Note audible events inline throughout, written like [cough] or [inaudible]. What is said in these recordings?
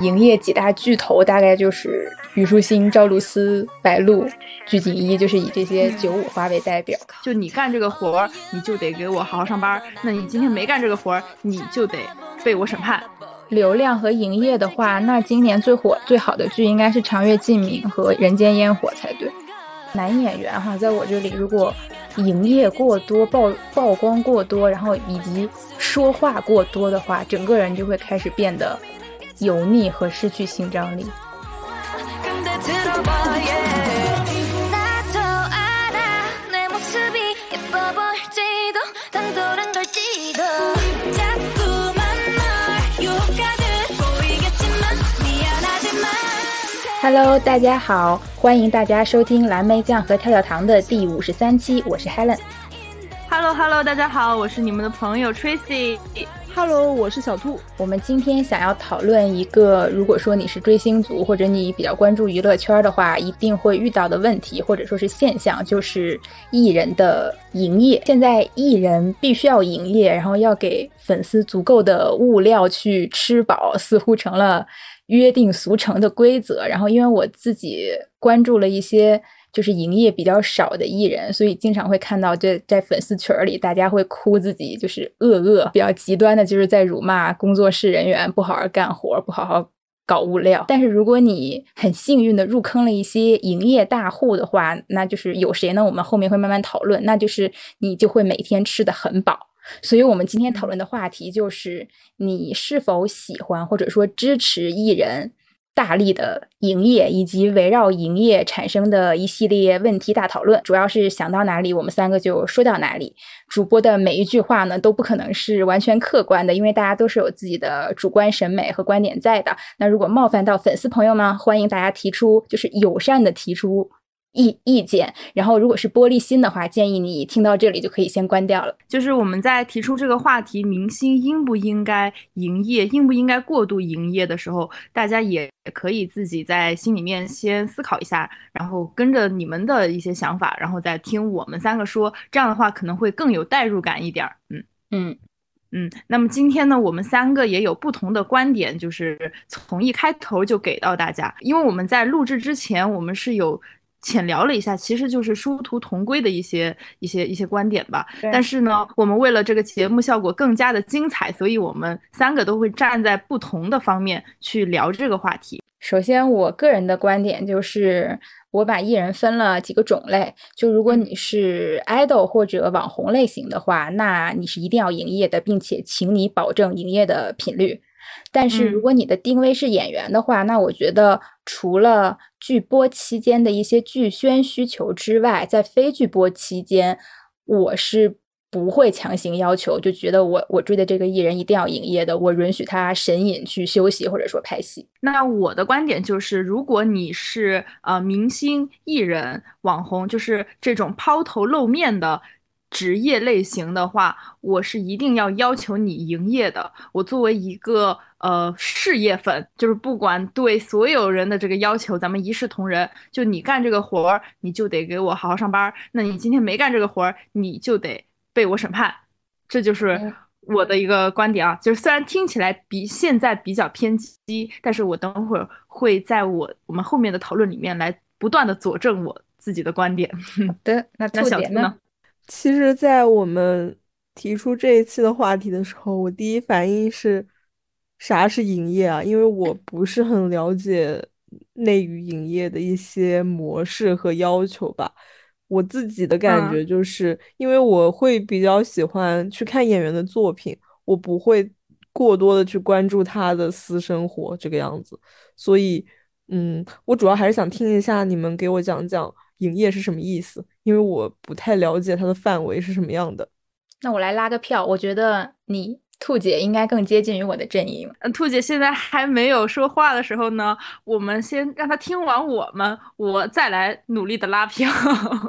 营业几大巨头大概就是虞书欣、赵露思、白鹿、鞠婧祎，就是以这些九五花为代表。就你干这个活儿，你就得给我好好上班；那你今天没干这个活儿，你就得被我审判。流量和营业的话，那今年最火最好的剧应该是《长月烬明》和《人间烟火》才对。男演员哈，在我这里，如果营业过多、曝曝光过多，然后以及说话过多的话，整个人就会开始变得。油腻和失去性张力。Hello，大家好，欢迎大家收听蓝莓酱和跳跳糖的第五十三期，我是 Helen。Hello，Hello，大家好，我是你们的朋友 Tracy。Hello，我是小兔。我们今天想要讨论一个，如果说你是追星族或者你比较关注娱乐圈的话，一定会遇到的问题或者说是现象，就是艺人的营业。现在艺人必须要营业，然后要给粉丝足够的物料去吃饱，似乎成了约定俗成的规则。然后，因为我自己关注了一些。就是营业比较少的艺人，所以经常会看到这在粉丝群里，大家会哭自己就是恶恶，比较极端的，就是在辱骂工作室人员不好好干活，不好好搞物料。但是如果你很幸运的入坑了一些营业大户的话，那就是有谁呢？我们后面会慢慢讨论。那就是你就会每天吃的很饱。所以我们今天讨论的话题就是你是否喜欢或者说支持艺人。大力的营业以及围绕营业产生的一系列问题大讨论，主要是想到哪里，我们三个就说到哪里。主播的每一句话呢，都不可能是完全客观的，因为大家都是有自己的主观审美和观点在的。那如果冒犯到粉丝朋友们，欢迎大家提出，就是友善的提出。意意见，然后如果是玻璃心的话，建议你听到这里就可以先关掉了。就是我们在提出这个话题，明星应不应该营业，应不应该过度营业的时候，大家也可以自己在心里面先思考一下，然后跟着你们的一些想法，然后再听我们三个说，这样的话可能会更有代入感一点。嗯嗯嗯。那么今天呢，我们三个也有不同的观点，就是从一开头就给到大家，因为我们在录制之前，我们是有。浅聊了一下，其实就是殊途同归的一些一些一些观点吧。但是呢，我们为了这个节目效果更加的精彩，所以我们三个都会站在不同的方面去聊这个话题。首先，我个人的观点就是，我把艺人分了几个种类。就如果你是 idol 或者网红类型的话，那你是一定要营业的，并且请你保证营业的频率。但是如果你的定位是演员的话，那我觉得除了剧播期间的一些剧宣需求之外，在非剧播期间，我是不会强行要求，就觉得我我追的这个艺人一定要营业的，我允许他神隐去休息或者说拍戏。那我的观点就是，如果你是呃明星、艺人、网红，就是这种抛头露面的。职业类型的话，我是一定要要求你营业的。我作为一个呃事业粉，就是不管对所有人的这个要求，咱们一视同仁。就你干这个活儿，你就得给我好好上班。那你今天没干这个活儿，你就得被我审判。这就是我的一个观点啊。就是虽然听起来比现在比较偏激，但是我等会儿会在我我们后面的讨论里面来不断的佐证我自己的观点。好的，那 [laughs] 那小兔呢？其实，在我们提出这一期的话题的时候，我第一反应是，啥是营业啊？因为我不是很了解内娱营业的一些模式和要求吧。我自己的感觉就是，因为我会比较喜欢去看演员的作品，我不会过多的去关注他的私生活这个样子。所以，嗯，我主要还是想听一下你们给我讲讲。营业是什么意思？因为我不太了解它的范围是什么样的。那我来拉个票，我觉得你兔姐应该更接近于我的阵营。嗯，兔姐现在还没有说话的时候呢，我们先让她听完我们，我再来努力的拉票。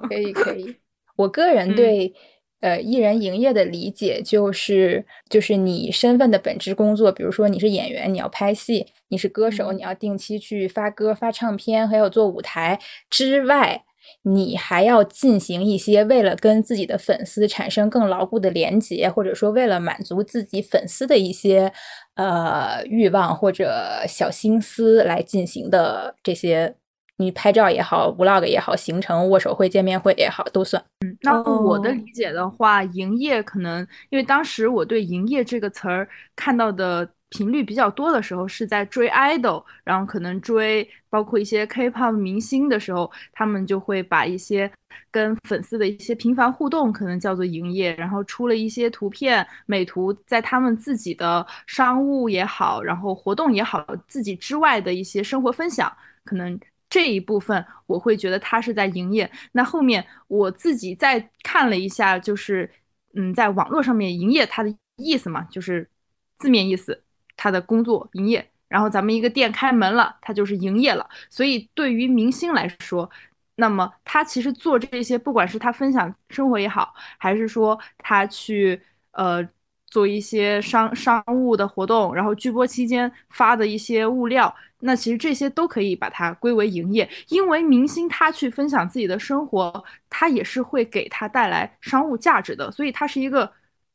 可以，可以。我个人对呃艺人营业的理解就是，就是你身份的本职工作，比如说你是演员，你要拍戏；你是歌手，你要定期去发歌、发唱片，还有做舞台之外。你还要进行一些为了跟自己的粉丝产生更牢固的连接，或者说为了满足自己粉丝的一些呃欲望或者小心思来进行的这些，你拍照也好，vlog 也好，行程、握手会、见面会也好，都算。嗯，那我的理解的话，营业可能因为当时我对营业这个词儿看到的。频率比较多的时候是在追 idol，然后可能追包括一些 K-pop 明星的时候，他们就会把一些跟粉丝的一些频繁互动可能叫做营业，然后出了一些图片美图，在他们自己的商务也好，然后活动也好，自己之外的一些生活分享，可能这一部分我会觉得他是在营业。那后面我自己再看了一下，就是嗯，在网络上面营业它的意思嘛，就是字面意思。他的工作营业，然后咱们一个店开门了，他就是营业了。所以对于明星来说，那么他其实做这些，不管是他分享生活也好，还是说他去呃做一些商商务的活动，然后剧播期间发的一些物料，那其实这些都可以把它归为营业，因为明星他去分享自己的生活，他也是会给他带来商务价值的，所以他是一个。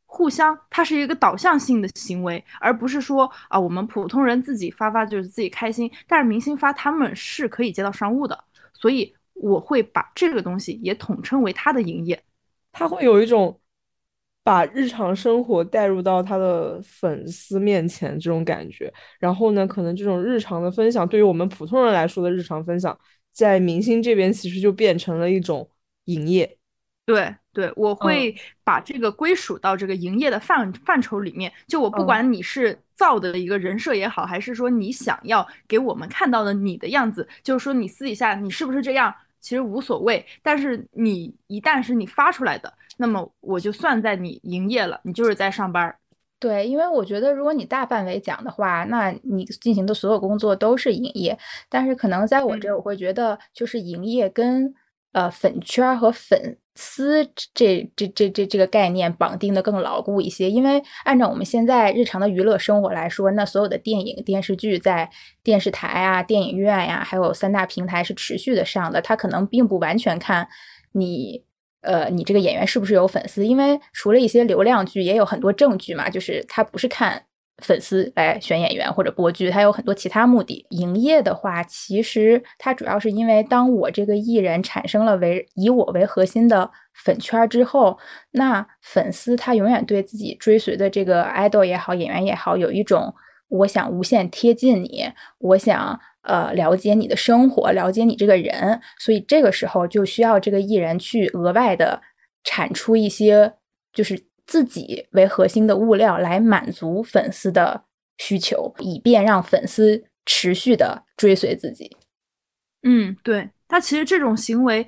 互相，它是一个导向性的行为，而不是说啊，我们普通人自己发发就是自己开心。但是明星发他们是可以接到商务的，所以我会把这个东西也统称为他的营业。他会有一种把日常生活带入到他的粉丝面前这种感觉。然后呢，可能这种日常的分享，对于我们普通人来说的日常分享，在明星这边其实就变成了一种营业。对对，我会把这个归属到这个营业的范范畴里面。就我不管你是造的一个人设也好，还是说你想要给我们看到的你的样子，就是说你私底下你是不是这样，其实无所谓。但是你一旦是你发出来的，那么我就算在你营业了，你就是在上班。对，因为我觉得如果你大范围讲的话，那你进行的所有工作都是营业。但是可能在我这，我会觉得就是营业跟呃粉圈和粉。丝这这这这这个概念绑定的更牢固一些，因为按照我们现在日常的娱乐生活来说，那所有的电影电视剧在电视台啊、电影院呀，还有三大平台是持续的上的，它可能并不完全看你呃你这个演员是不是有粉丝，因为除了一些流量剧，也有很多正剧嘛，就是它不是看。粉丝来选演员或者播剧，它有很多其他目的。营业的话，其实它主要是因为当我这个艺人产生了为以我为核心的粉圈之后，那粉丝他永远对自己追随的这个 idol 也好，演员也好，有一种我想无限贴近你，我想呃了解你的生活，了解你这个人，所以这个时候就需要这个艺人去额外的产出一些就是。自己为核心的物料来满足粉丝的需求，以便让粉丝持续的追随自己。嗯，对他其实这种行为，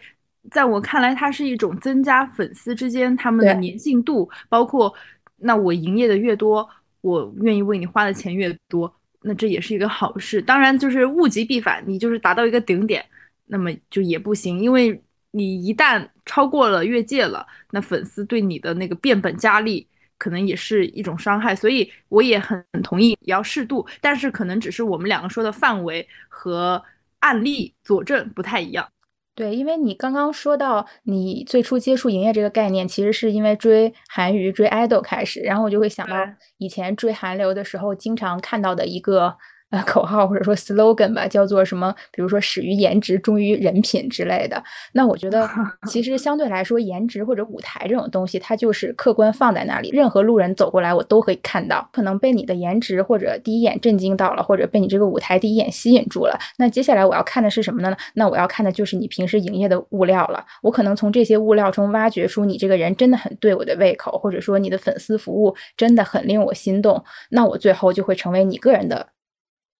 在我看来，它是一种增加粉丝之间他们的粘性度，包括那我营业的越多，我愿意为你花的钱越多，那这也是一个好事。当然，就是物极必反，你就是达到一个顶点，那么就也不行，因为。你一旦超过了越界了，那粉丝对你的那个变本加厉，可能也是一种伤害。所以我也很同意要适度，但是可能只是我们两个说的范围和案例佐证不太一样。对，因为你刚刚说到你最初接触营业这个概念，其实是因为追韩娱、追 idol 开始，然后我就会想到以前追韩流的时候，经常看到的一个。呃，口号或者说 slogan 吧，叫做什么？比如说始于颜值，忠于人品之类的。那我觉得，[laughs] 其实相对来说，颜值或者舞台这种东西，它就是客观放在那里，任何路人走过来，我都可以看到。可能被你的颜值或者第一眼震惊到了，或者被你这个舞台第一眼吸引住了。那接下来我要看的是什么呢？那我要看的就是你平时营业的物料了。我可能从这些物料中挖掘出你这个人真的很对我的胃口，或者说你的粉丝服务真的很令我心动。那我最后就会成为你个人的。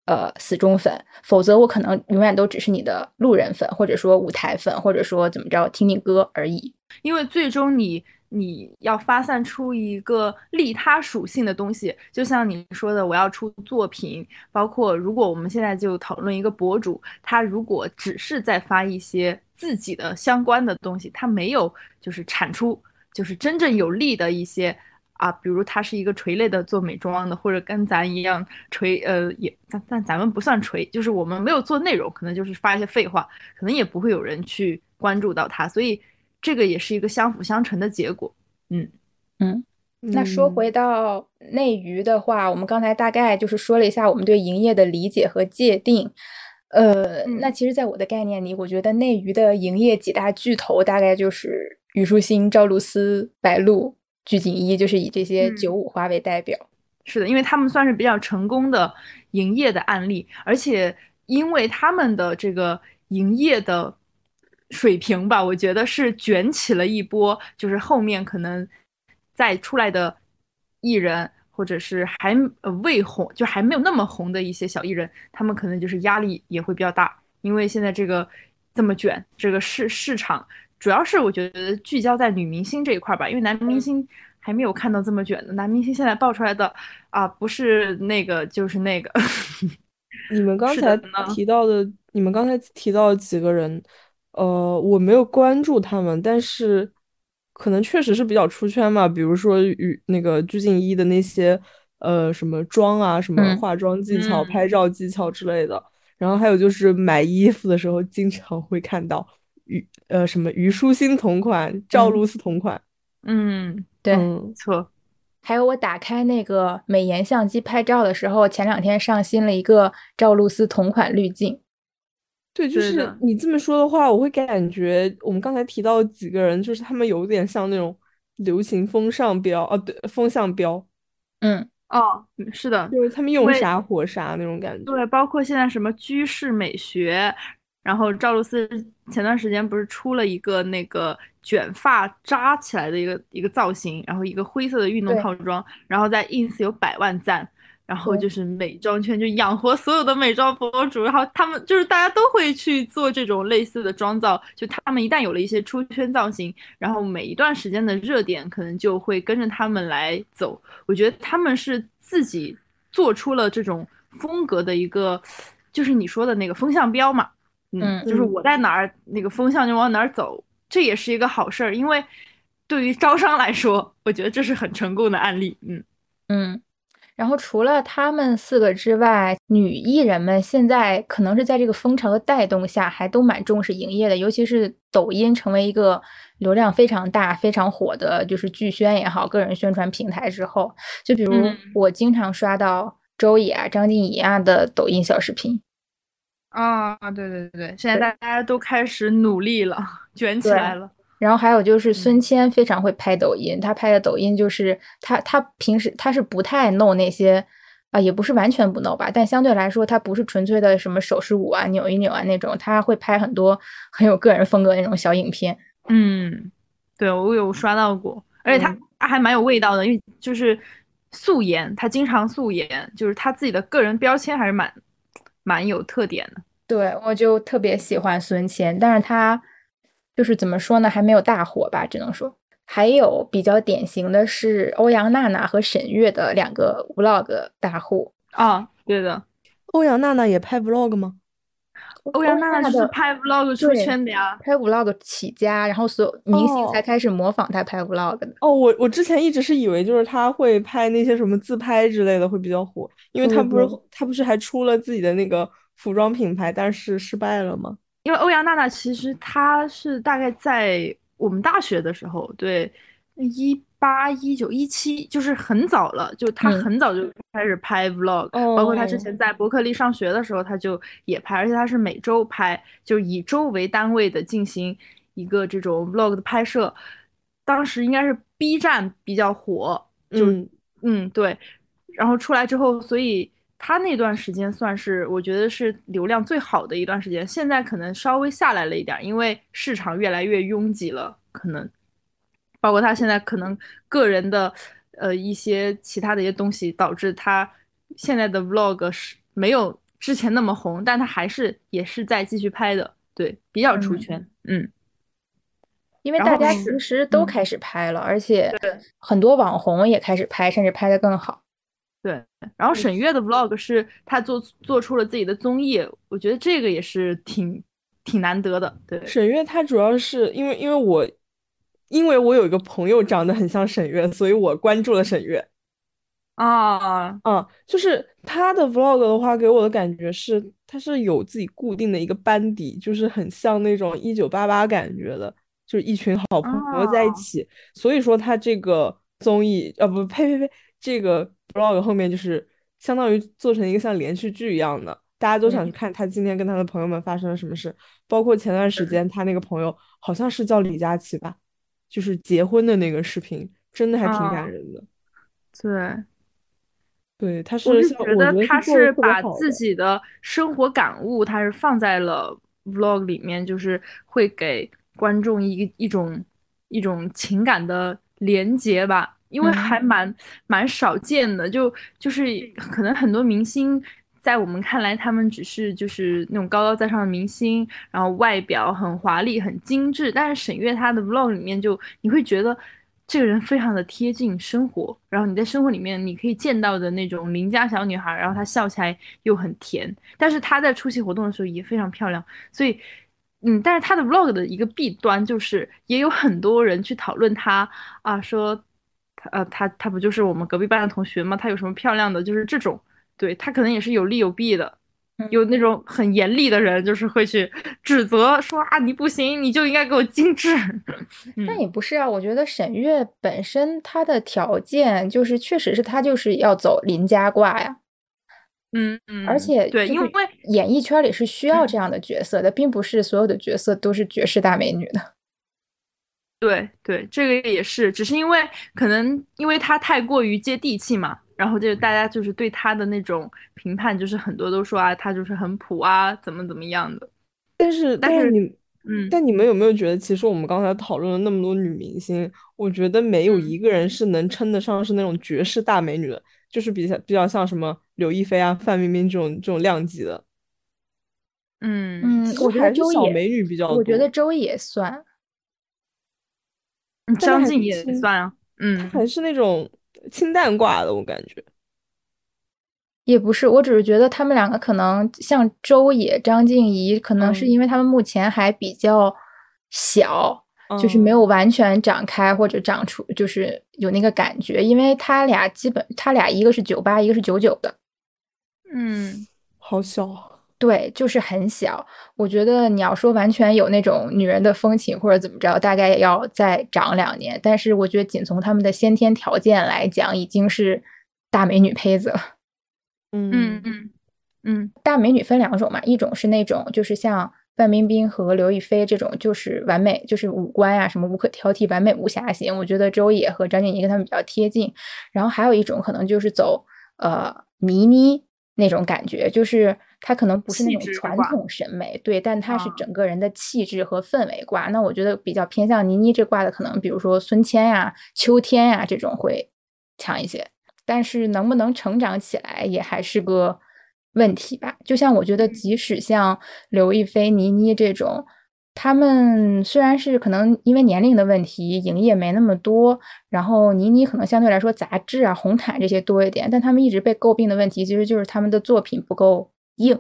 呃，死忠粉，否则我可能永远都只是你的路人粉，或者说舞台粉，或者说怎么着听听歌而已。因为最终你你要发散出一个利他属性的东西，就像你说的，我要出作品，包括如果我们现在就讨论一个博主，他如果只是在发一些自己的相关的东西，他没有就是产出就是真正有利的一些。啊，比如他是一个垂类的做美妆的，或者跟咱一样垂，呃，也但但咱们不算垂，就是我们没有做内容，可能就是发一些废话，可能也不会有人去关注到他，所以这个也是一个相辅相成的结果。嗯嗯，那说回到内娱的话，我们刚才大概就是说了一下我们对营业的理解和界定。呃，那其实，在我的概念里，我觉得内娱的营业几大巨头大概就是虞书欣、赵露思、白鹿、具景一，就是以这些九五花为代表。是的，因为他们算是比较成功的营业的案例，而且因为他们的这个营业的水平吧，我觉得是卷起了一波，就是后面可能再出来的艺人。或者是还呃未红，就还没有那么红的一些小艺人，他们可能就是压力也会比较大，因为现在这个这么卷，这个市市场主要是我觉得聚焦在女明星这一块吧，因为男明星还没有看到这么卷的。男明星现在爆出来的啊，不是那个就是那个。[laughs] 你们刚才提到的，你们刚才提到几个人，呃，我没有关注他们，但是。可能确实是比较出圈嘛，比如说与那个鞠婧祎的那些呃什么妆啊，什么化妆技巧、拍照技巧之类的。然后还有就是买衣服的时候，经常会看到虞呃什么虞书欣同款、赵露思同款。嗯，对，错。还有我打开那个美颜相机拍照的时候，前两天上新了一个赵露思同款滤镜。对，就是你这么说的话，我会感觉我们刚才提到几个人，就是他们有点像那种流行风尚标哦，对，风向标。嗯，哦，是的，就是他们用啥火啥那种感觉。对，包括现在什么居士美学，然后赵露思前段时间不是出了一个那个卷发扎起来的一个一个造型，然后一个灰色的运动套装，然后在 ins 有百万赞。然后就是美妆圈就养活所有的美妆博主，然后他们就是大家都会去做这种类似的妆造，就他们一旦有了一些出圈造型，然后每一段时间的热点可能就会跟着他们来走。我觉得他们是自己做出了这种风格的一个，就是你说的那个风向标嘛，嗯，就是我在哪儿，那个风向就往哪儿走，这也是一个好事儿，因为对于招商来说，我觉得这是很成功的案例，嗯嗯。然后除了他们四个之外，女艺人们现在可能是在这个风潮的带动下，还都蛮重视营业的。尤其是抖音成为一个流量非常大、非常火的，就是剧宣也好，个人宣传平台之后，就比如我经常刷到周也啊、张婧仪啊的抖音小视频。啊，对对对对，现在大家都开始努力了，卷起来了。然后还有就是孙谦非常会拍抖音，他拍的抖音就是他他平时他是不太弄那些啊，也不是完全不弄吧，但相对来说他不是纯粹的什么手势舞啊、扭一扭啊那种，他会拍很多很有个人风格那种小影片。嗯，对我有刷到过，而且他他还蛮有味道的，因为就是素颜，他经常素颜，就是他自己的个人标签还是蛮蛮有特点的。对，我就特别喜欢孙谦，但是他。就是怎么说呢，还没有大火吧，只能说。还有比较典型的是欧阳娜娜和沈月的两个 vlog 大户啊，对的。欧阳娜娜也拍 vlog 吗？欧阳娜娜是拍 vlog 出圈的呀，拍 vlog 起家，然后所有明星才开始模仿她拍 vlog 的。哦，我我之前一直是以为就是她会拍那些什么自拍之类的会比较火，因为她不是她不是还出了自己的那个服装品牌，但是失败了吗？因为欧阳娜娜其实她是大概在我们大学的时候，对，一八一九一七，就是很早了，就她很早就开始拍 vlog，包括她之前在伯克利上学的时候，她就也拍，而且她是每周拍，就以周为单位的进行一个这种 vlog 的拍摄。当时应该是 B 站比较火，就嗯对，然后出来之后，所以。他那段时间算是我觉得是流量最好的一段时间，现在可能稍微下来了一点，因为市场越来越拥挤了，可能包括他现在可能个人的呃一些其他的一些东西，导致他现在的 vlog 是没有之前那么红，但他还是也是在继续拍的，对，比较出圈，嗯，因为大家其实都开始拍了，而且很多网红也开始拍，甚至拍的更好。对，然后沈月的 vlog 是她做做出了自己的综艺，我觉得这个也是挺挺难得的。对，沈月她主要是因为因为我因为我有一个朋友长得很像沈月，所以我关注了沈月。啊啊，就是他的 vlog 的话，给我的感觉是，他是有自己固定的一个班底，就是很像那种一九八八感觉的，就是一群好朋友在一起。所以说他这个综艺，呃，不，呸呸呸，这个 vlog 后面就是相当于做成一个像连续剧一样的，大家都想去看他今天跟他的朋友们发生了什么事。包括前段时间他那个朋友好像是叫李佳琦吧，就是结婚的那个视频，真的还挺感人的。对。对，他是，我是觉得他是把自己的生活感悟，他是放在了 vlog 里面，就是会给观众一一种一种情感的连接吧，因为还蛮蛮少见的，就就是可能很多明星在我们看来，他们只是就是那种高高在上的明星，然后外表很华丽、很精致，但是沈月她的 vlog 里面就你会觉得。这个人非常的贴近生活，然后你在生活里面你可以见到的那种邻家小女孩，然后她笑起来又很甜，但是她在出席活动的时候也非常漂亮，所以，嗯，但是她的 vlog 的一个弊端就是也有很多人去讨论她啊，说，呃，她她不就是我们隔壁班的同学吗？她有什么漂亮的？就是这种，对她可能也是有利有弊的。有那种很严厉的人，就是会去指责说啊，你不行，你就应该给我精致。但也不是啊，我觉得沈月本身她的条件就是，确实是她就是要走邻家挂呀。嗯嗯。而且对，因为演艺圈里是需要这样的角色的，并不是所有的角色都是绝世大美女的。对对，这个也是，只是因为可能因为她太过于接地气嘛。然后就大家就是对他的那种评判，就是很多都说啊，他就是很普啊，怎么怎么样的。但是但是你，嗯，但你们有没有觉得，其实我们刚才讨论了那么多女明星，我觉得没有一个人是能称得上是那种绝世大美女的，就是比较比较像什么刘亦菲啊、范冰冰这种这种量级的。嗯嗯，我觉得周小美女比较多。我觉得周也算，张晋也算啊，嗯，还是那种。清淡挂的，我感觉也不是，我只是觉得他们两个可能像周也、张静怡，可能是因为他们目前还比较小，就是没有完全长开或者长出，就是有那个感觉。因为他俩基本，他俩一个是九八，一个是九九的，嗯，好小。对，就是很小。我觉得你要说完全有那种女人的风情或者怎么着，大概也要再长两年。但是我觉得仅从他们的先天条件来讲，已经是大美女胚子了。[laughs] 嗯嗯嗯嗯，大美女分两种嘛，一种是那种就是像范冰冰和刘亦菲这种，就是完美，就是五官啊什么无可挑剔，完美无瑕型。我觉得周也和张婧仪跟他们比较贴近。然后还有一种可能就是走呃倪妮那种感觉，就是。他可能不是那种传统审美，对，但他是整个人的气质和氛围挂。那我觉得比较偏向倪妮这挂的，可能比如说孙千呀、秋天呀这种会强一些。但是能不能成长起来，也还是个问题吧。就像我觉得，即使像刘亦菲、倪妮这种，他们虽然是可能因为年龄的问题，营业没那么多，然后倪妮可能相对来说杂志啊、红毯这些多一点，但他们一直被诟病的问题，其实就是他们的作品不够。硬，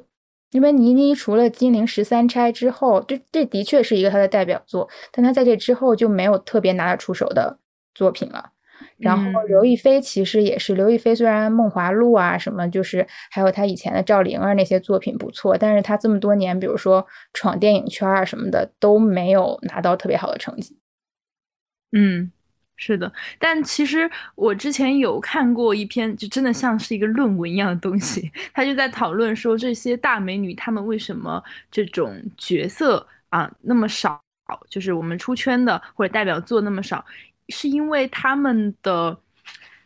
因为倪妮除了《金陵十三钗》之后，这这的确是一个她的代表作，但她在这之后就没有特别拿得出手的作品了。然后刘亦菲其实也是，刘亦菲虽然《梦华录》啊什么，就是还有她以前的《赵灵儿》那些作品不错，但是她这么多年，比如说闯电影圈啊什么的，都没有拿到特别好的成绩。嗯。是的，但其实我之前有看过一篇，就真的像是一个论文一样的东西，他就在讨论说这些大美女她们为什么这种角色啊那么少，就是我们出圈的或者代表作那么少，是因为她们的。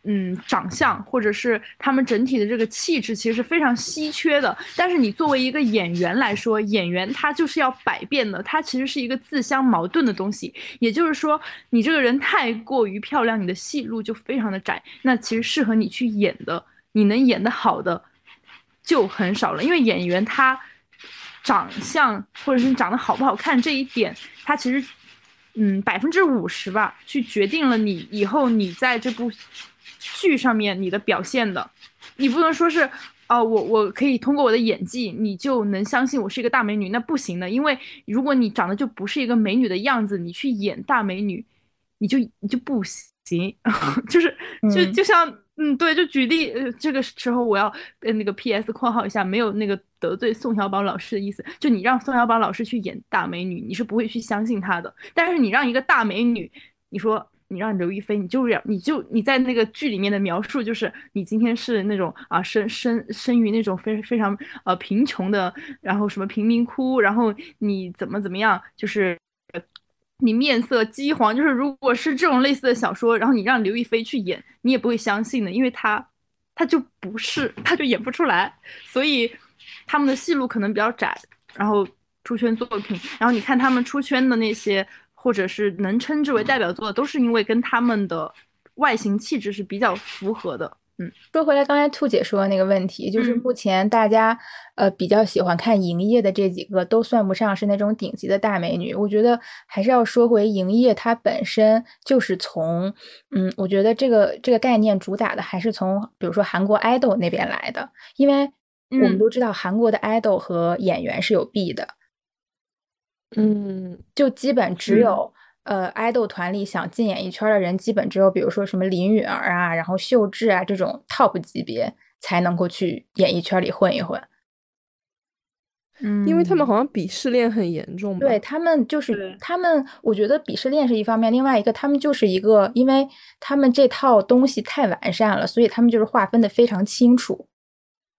嗯，长相或者是他们整体的这个气质，其实是非常稀缺的。但是你作为一个演员来说，演员他就是要百变的，他其实是一个自相矛盾的东西。也就是说，你这个人太过于漂亮，你的戏路就非常的窄。那其实适合你去演的，你能演得好的就很少了。因为演员他长相或者是你长得好不好看这一点，他其实嗯百分之五十吧，去决定了你以后你在这部。剧上面你的表现的，你不能说是，哦，我我可以通过我的演技，你就能相信我是一个大美女，那不行的，因为如果你长得就不是一个美女的样子，你去演大美女，你就你就不行，[laughs] 就是就就像嗯，对，就举例，呃，这个时候我要呃那个 P.S. 括号一下，没有那个得罪宋小宝老师的意思。就你让宋小宝老师去演大美女，你是不会去相信他的。但是你让一个大美女，你说你让刘亦菲，你就要你就你在那个剧里面的描述，就是你今天是那种啊生生生于那种非非常呃贫穷的，然后什么贫民窟，然后你怎么怎么样，就是。你面色饥黄，就是如果是这种类似的小说，然后你让刘亦菲去演，你也不会相信的，因为她，她就不是，她就演不出来，所以他们的戏路可能比较窄，然后出圈作品，然后你看他们出圈的那些，或者是能称之为代表作的，都是因为跟他们的外形气质是比较符合的。嗯，说回来，刚才兔姐说的那个问题，就是目前大家呃比较喜欢看营业的这几个，都算不上是那种顶级的大美女。我觉得还是要说回营业，它本身就是从嗯，我觉得这个这个概念主打的还是从比如说韩国 idol 那边来的，因为我们都知道韩国的 idol 和演员是有弊的，嗯，就基本只有。呃，爱豆团里想进演艺圈的人，基本只有比如说什么林允儿啊，然后秀智啊这种 top 级别才能够去演艺圈里混一混。嗯，因为他们好像鄙视链很严重。对他们就是他们，我觉得鄙视链是一方面，另外一个他们就是一个，因为他们这套东西太完善了，所以他们就是划分的非常清楚。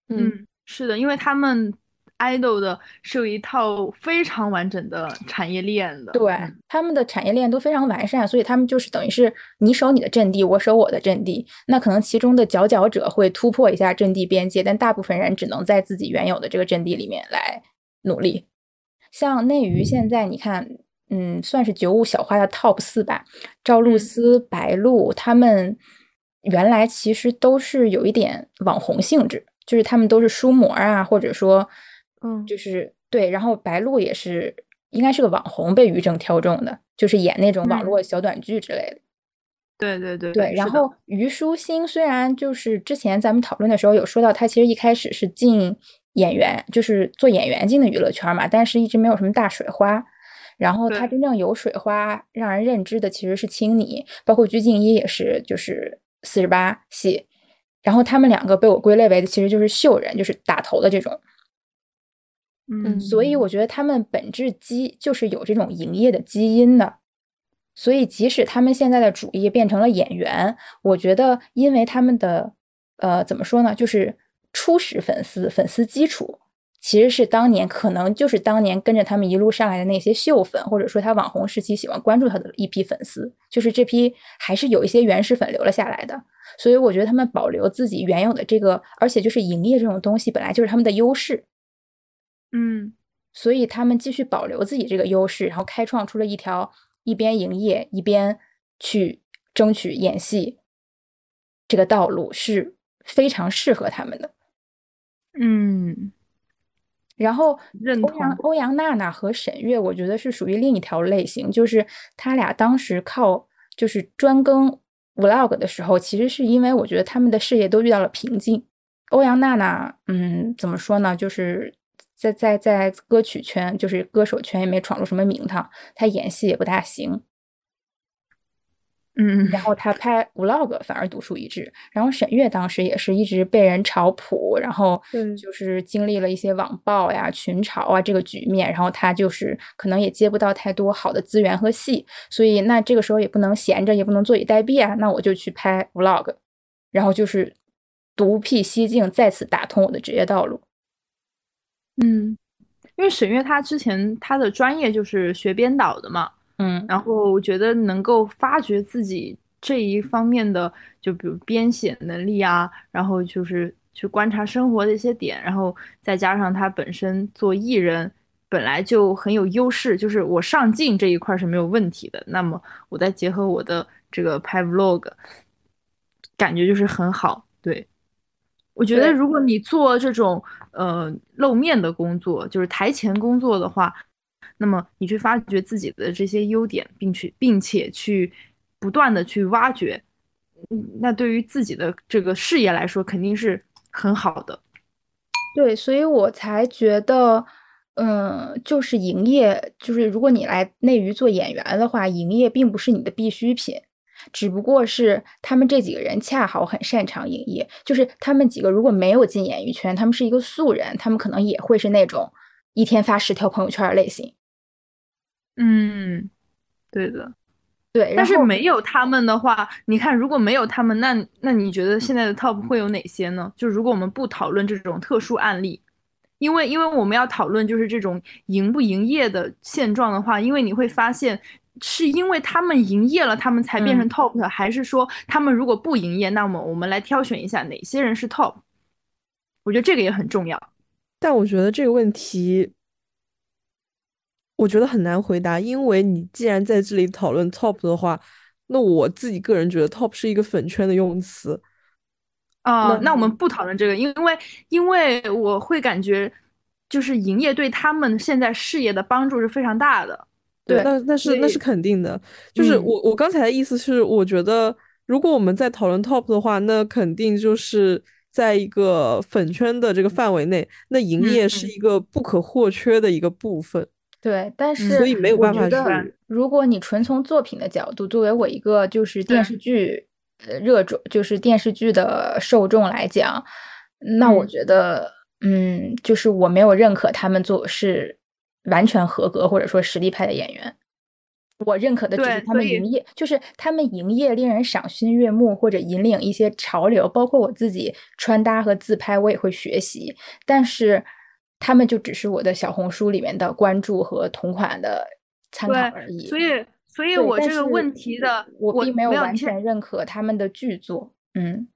嗯，是的，因为他们。Idol 的是有一套非常完整的产业链的，对他们的产业链都非常完善，所以他们就是等于是你守你的阵地，我守我的阵地。那可能其中的佼佼者会突破一下阵地边界，但大部分人只能在自己原有的这个阵地里面来努力。像内娱现在你看，嗯，算是九五小花的 top 四吧，赵露思、白鹿他们原来其实都是有一点网红性质，就是他们都是书模啊，或者说。嗯，就是对，然后白鹿也是应该是个网红，被于正挑中的，就是演那种网络小短剧之类的。对对对对。然后虞书欣虽然就是之前咱们讨论的时候有说到，她其实一开始是进演员，就是做演员进的娱乐圈嘛，但是一直没有什么大水花。然后她真正有水花，让人认知的其实是青你，包括鞠婧祎也是，就是四十八系。然后他们两个被我归类为的其实就是秀人，就是打头的这种。嗯，所以我觉得他们本质基就是有这种营业的基因的，所以即使他们现在的主业变成了演员，我觉得因为他们的呃怎么说呢，就是初始粉丝粉丝基础其实是当年可能就是当年跟着他们一路上来的那些秀粉，或者说他网红时期喜欢关注他的一批粉丝，就是这批还是有一些原始粉留了下来的，所以我觉得他们保留自己原有的这个，而且就是营业这种东西本来就是他们的优势。嗯，所以他们继续保留自己这个优势，然后开创出了一条一边营业一边去争取演戏这个道路，是非常适合他们的。嗯，然后欧阳欧阳娜娜和沈月，我觉得是属于另一条类型，就是他俩当时靠就是专更 vlog 的时候，其实是因为我觉得他们的事业都遇到了瓶颈。欧阳娜娜，嗯，怎么说呢，就是。在在在歌曲圈，就是歌手圈也没闯出什么名堂，他演戏也不大行，嗯，然后他拍 vlog 反而独树一帜。然后沈月当时也是一直被人炒谱，然后就是经历了一些网暴呀、群嘲啊这个局面，然后他就是可能也接不到太多好的资源和戏，所以那这个时候也不能闲着，也不能坐以待毙啊，那我就去拍 vlog，然后就是独辟蹊径，再次打通我的职业道路。嗯，因为沈月她之前她的专业就是学编导的嘛，嗯，然后我觉得能够发掘自己这一方面的，就比如编写能力啊，然后就是去观察生活的一些点，然后再加上他本身做艺人本来就很有优势，就是我上镜这一块是没有问题的，那么我再结合我的这个拍 vlog，感觉就是很好，对。我觉得，如果你做这种呃露面的工作，就是台前工作的话，那么你去发掘自己的这些优点，并去并且去不断的去挖掘，嗯，那对于自己的这个事业来说，肯定是很好的。对，所以我才觉得，嗯，就是营业，就是如果你来内娱做演员的话，营业并不是你的必需品。只不过是他们这几个人恰好很擅长营业，就是他们几个如果没有进演艺圈，他们是一个素人，他们可能也会是那种一天发十条朋友圈的类型。嗯，对的，对。但是没有他们的话，你看，如果没有他们，那那你觉得现在的 top 会有哪些呢？就如果我们不讨论这种特殊案例。因为，因为我们要讨论就是这种营不营业的现状的话，因为你会发现，是因为他们营业了，他们才变成 top 的，还是说他们如果不营业，那么我们来挑选一下哪些人是 top？我觉得这个也很重要。但我觉得这个问题，我觉得很难回答，因为你既然在这里讨论 top 的话，那我自己个人觉得 top 是一个粉圈的用词。啊，那我们不讨论这个，因为因为我会感觉，就是营业对他们现在事业的帮助是非常大的。对，那那是那是肯定的。就是我我刚才的意思是，我觉得如果我们在讨论 top 的话，那肯定就是在一个粉圈的这个范围内，那营业是一个不可或缺的一个部分。对，但是所以没有办法去，如果你纯从作品的角度，作为我一个就是电视剧。呃，热衷就是电视剧的受众来讲，那我觉得，嗯，就是我没有认可他们做是完全合格或者说实力派的演员。我认可的只是他们营业，就是他们营业令人赏心悦目，或者引领一些潮流。包括我自己穿搭和自拍，我也会学习。但是他们就只是我的小红书里面的关注和同款的参考而已。所以。所以，我这个问题的，我并没有完全认可他们的剧作。嗯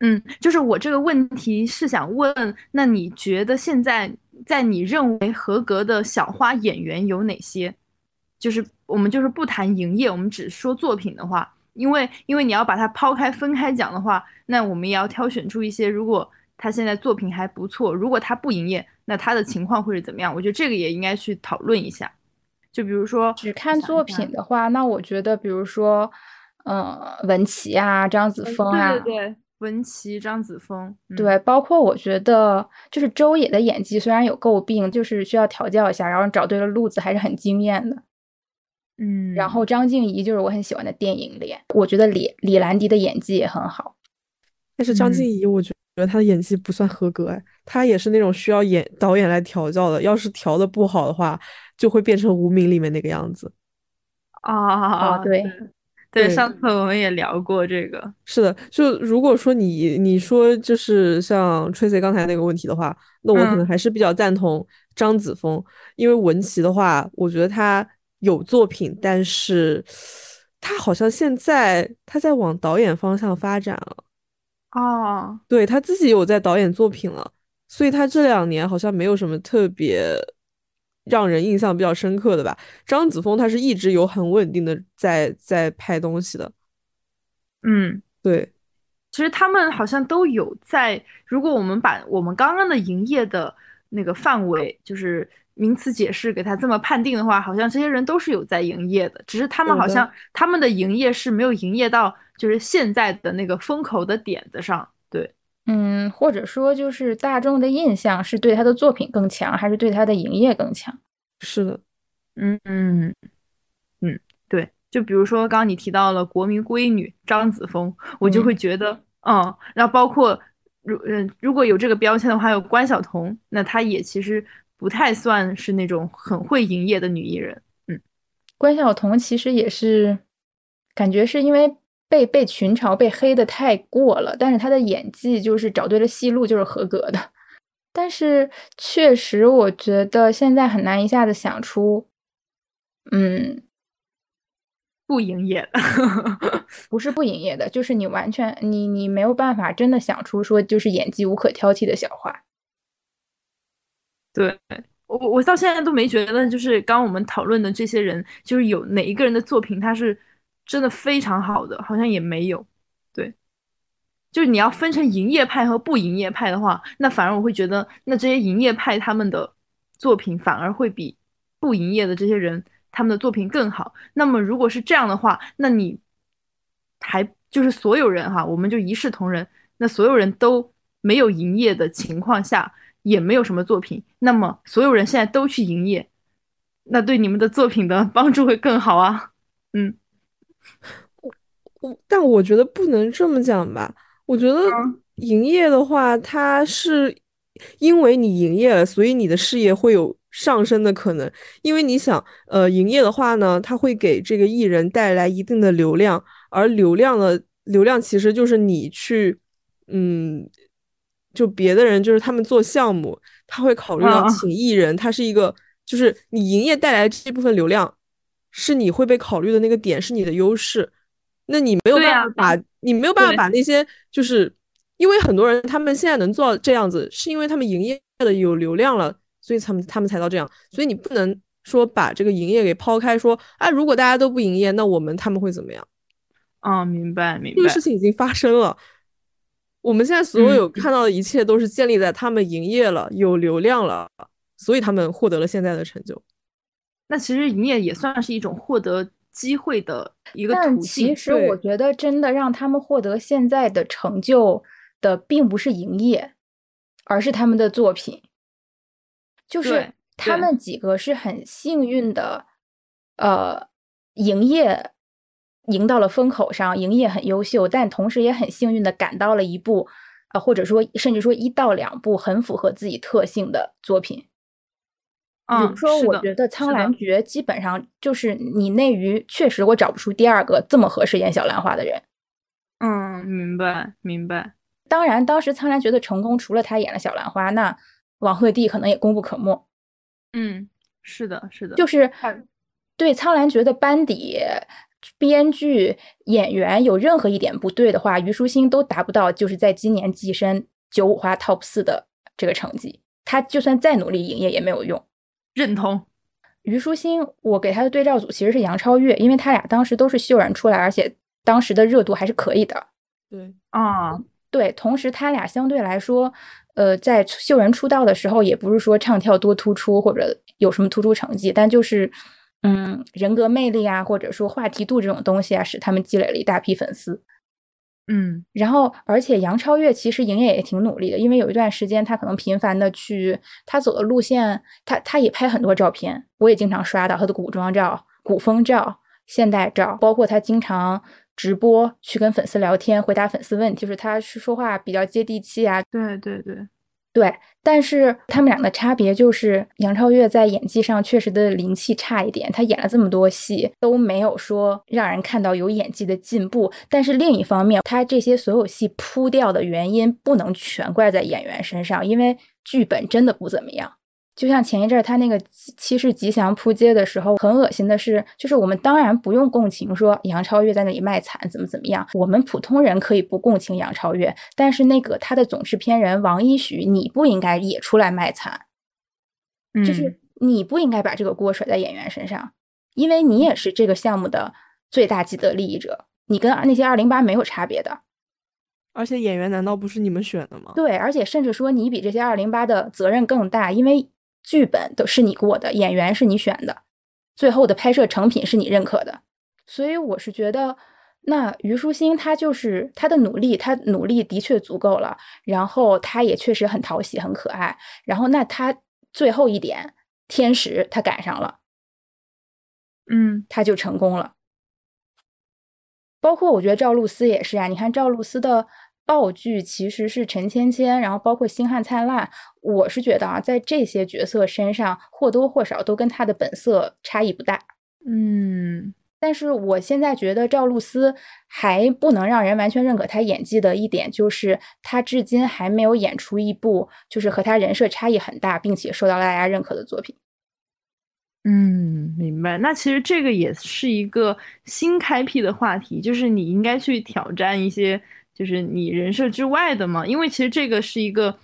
嗯，就是我这个问题是想问，那你觉得现在在你认为合格的小花演员有哪些？就是我们就是不谈营业，我们只说作品的话，因为因为你要把它抛开分开讲的话，那我们也要挑选出一些，如果他现在作品还不错，如果他不营业，那他的情况会是怎么样？我觉得这个也应该去讨论一下。就比如说，只看作品的话，那我觉得，比如说，呃，文琪啊，张子枫啊，对对对，文琪、张子枫，对，包括我觉得，就是周也的演技虽然有诟病，就是需要调教一下，然后找对了路子，还是很惊艳的。嗯，然后张静怡就是我很喜欢的电影脸，我觉得李李兰迪的演技也很好，但是张静怡，我觉得她的演技不算合格，哎，她也是那种需要演导演来调教的，要是调的不好的话。就会变成无名里面那个样子，啊啊啊，对，对，上次我们也聊过这个，是的，就如果说你你说就是像 Tracy 刚才那个问题的话，那我可能还是比较赞同张子枫，因为文琪的话，我觉得他有作品，但是他好像现在他在往导演方向发展了，哦，对他自己有在导演作品了，所以他这两年好像没有什么特别。让人印象比较深刻的吧，张子枫他是一直有很稳定的在在拍东西的，嗯，对，其实他们好像都有在。如果我们把我们刚刚的营业的那个范围，就是名词解释给他这么判定的话，好像这些人都是有在营业的，只是他们好像他们的营业是没有营业到就是现在的那个风口的点子上，对。嗯，或者说就是大众的印象是对他的作品更强，还是对他的营业更强？是的，嗯嗯嗯，对。就比如说刚刚你提到了国民闺女张子枫，我就会觉得，嗯，然后包括如嗯如果有这个标签的话，有关晓彤，那她也其实不太算是那种很会营业的女艺人。嗯，关晓彤其实也是感觉是因为。被被群嘲被黑的太过了，但是他的演技就是找对了戏路就是合格的。但是确实，我觉得现在很难一下子想出，嗯，不营业的，不是不营业的，就是你完全你你没有办法真的想出说就是演技无可挑剔的小花。对我我到现在都没觉得，就是刚我们讨论的这些人，就是有哪一个人的作品他是。真的非常好的，好像也没有，对，就是你要分成营业派和不营业派的话，那反而我会觉得，那这些营业派他们的作品反而会比不营业的这些人他们的作品更好。那么如果是这样的话，那你还就是所有人哈，我们就一视同仁，那所有人都没有营业的情况下，也没有什么作品，那么所有人现在都去营业，那对你们的作品的帮助会更好啊，嗯。我我但我觉得不能这么讲吧。我觉得营业的话，它是因为你营业了，所以你的事业会有上升的可能。因为你想，呃，营业的话呢，它会给这个艺人带来一定的流量，而流量的流量其实就是你去，嗯，就别的人就是他们做项目，他会考虑到请艺人，他是一个，就是你营业带来这部分流量，是你会被考虑的那个点，是你的优势。那你没有办法把，你没有办法把那些，就是因为很多人他们现在能做到这样子，是因为他们营业的有流量了，所以他们他们才到这样。所以你不能说把这个营业给抛开，说啊，如果大家都不营业，那我们他们会怎么样？哦，明白明白。这个事情已经发生了，我们现在所有看到的一切都是建立在他们营业了、有流量了，所以他们获得了现在的成就。那其实营业也算是一种获得。机会的一个途径。其实我觉得，真的让他们获得现在的成就的，并不是营业，而是他们的作品。就是他们几个是很幸运的，呃，营业赢到了风口上，营业很优秀，但同时也很幸运的赶到了一部，呃，或者说甚至说一到两部很符合自己特性的作品。比如说，我觉得《苍兰诀》基本上就是你内娱确实我找不出第二个这么合适演小兰花的人。嗯，明白明白。当然，当时《苍兰诀》的成功，除了他演了小兰花，那王鹤棣可能也功不可没。嗯，是的，是的。就是对《苍兰诀》的班底、编剧、演员有任何一点不对的话，虞书欣都达不到就是在今年跻身九五花 TOP 四的这个成绩。他就算再努力营业也没有用。认同，虞书欣，我给他的对照组其实是杨超越，因为他俩当时都是秀人出来，而且当时的热度还是可以的。对啊，对，同时他俩相对来说，呃，在秀人出道的时候，也不是说唱跳多突出或者有什么突出成绩，但就是，嗯，人格魅力啊，或者说话题度这种东西啊，使他们积累了一大批粉丝。嗯，然后，而且杨超越其实营业也挺努力的，因为有一段时间她可能频繁的去她走的路线，她她也拍很多照片，我也经常刷到她的古装照、古风照、现代照，包括她经常直播去跟粉丝聊天，回答粉丝问题，就是她说话比较接地气啊。对对对。对，但是他们俩的差别就是杨超越在演技上确实的灵气差一点，她演了这么多戏都没有说让人看到有演技的进步。但是另一方面，她这些所有戏扑掉的原因不能全怪在演员身上，因为剧本真的不怎么样。就像前一阵他那个七世吉祥扑街的时候，很恶心的是，就是我们当然不用共情说杨超越在那里卖惨怎么怎么样，我们普通人可以不共情杨超越，但是那个他的总制片人王一许，你不应该也出来卖惨，就是你不应该把这个锅甩在演员身上，因为你也是这个项目的最大既得利益者，你跟那些二零八没有差别的，而且演员难道不是你们选的吗？对，而且甚至说你比这些二零八的责任更大，因为。剧本都是你过的，演员是你选的，最后的拍摄成品是你认可的，所以我是觉得，那虞书欣她就是她的努力，她努力的确足够了，然后她也确实很讨喜、很可爱，然后那她最后一点天时她赶上了，嗯，她就成功了。包括我觉得赵露思也是啊，你看赵露思的。爆剧其实是陈芊芊，然后包括《星汉灿烂》，我是觉得啊，在这些角色身上或多或少都跟她的本色差异不大。嗯，但是我现在觉得赵露思还不能让人完全认可她演技的一点，就是她至今还没有演出一部就是和她人设差异很大，并且受到大家认可的作品。嗯，明白。那其实这个也是一个新开辟的话题，就是你应该去挑战一些。就是你人设之外的嘛，因为其实这个是一个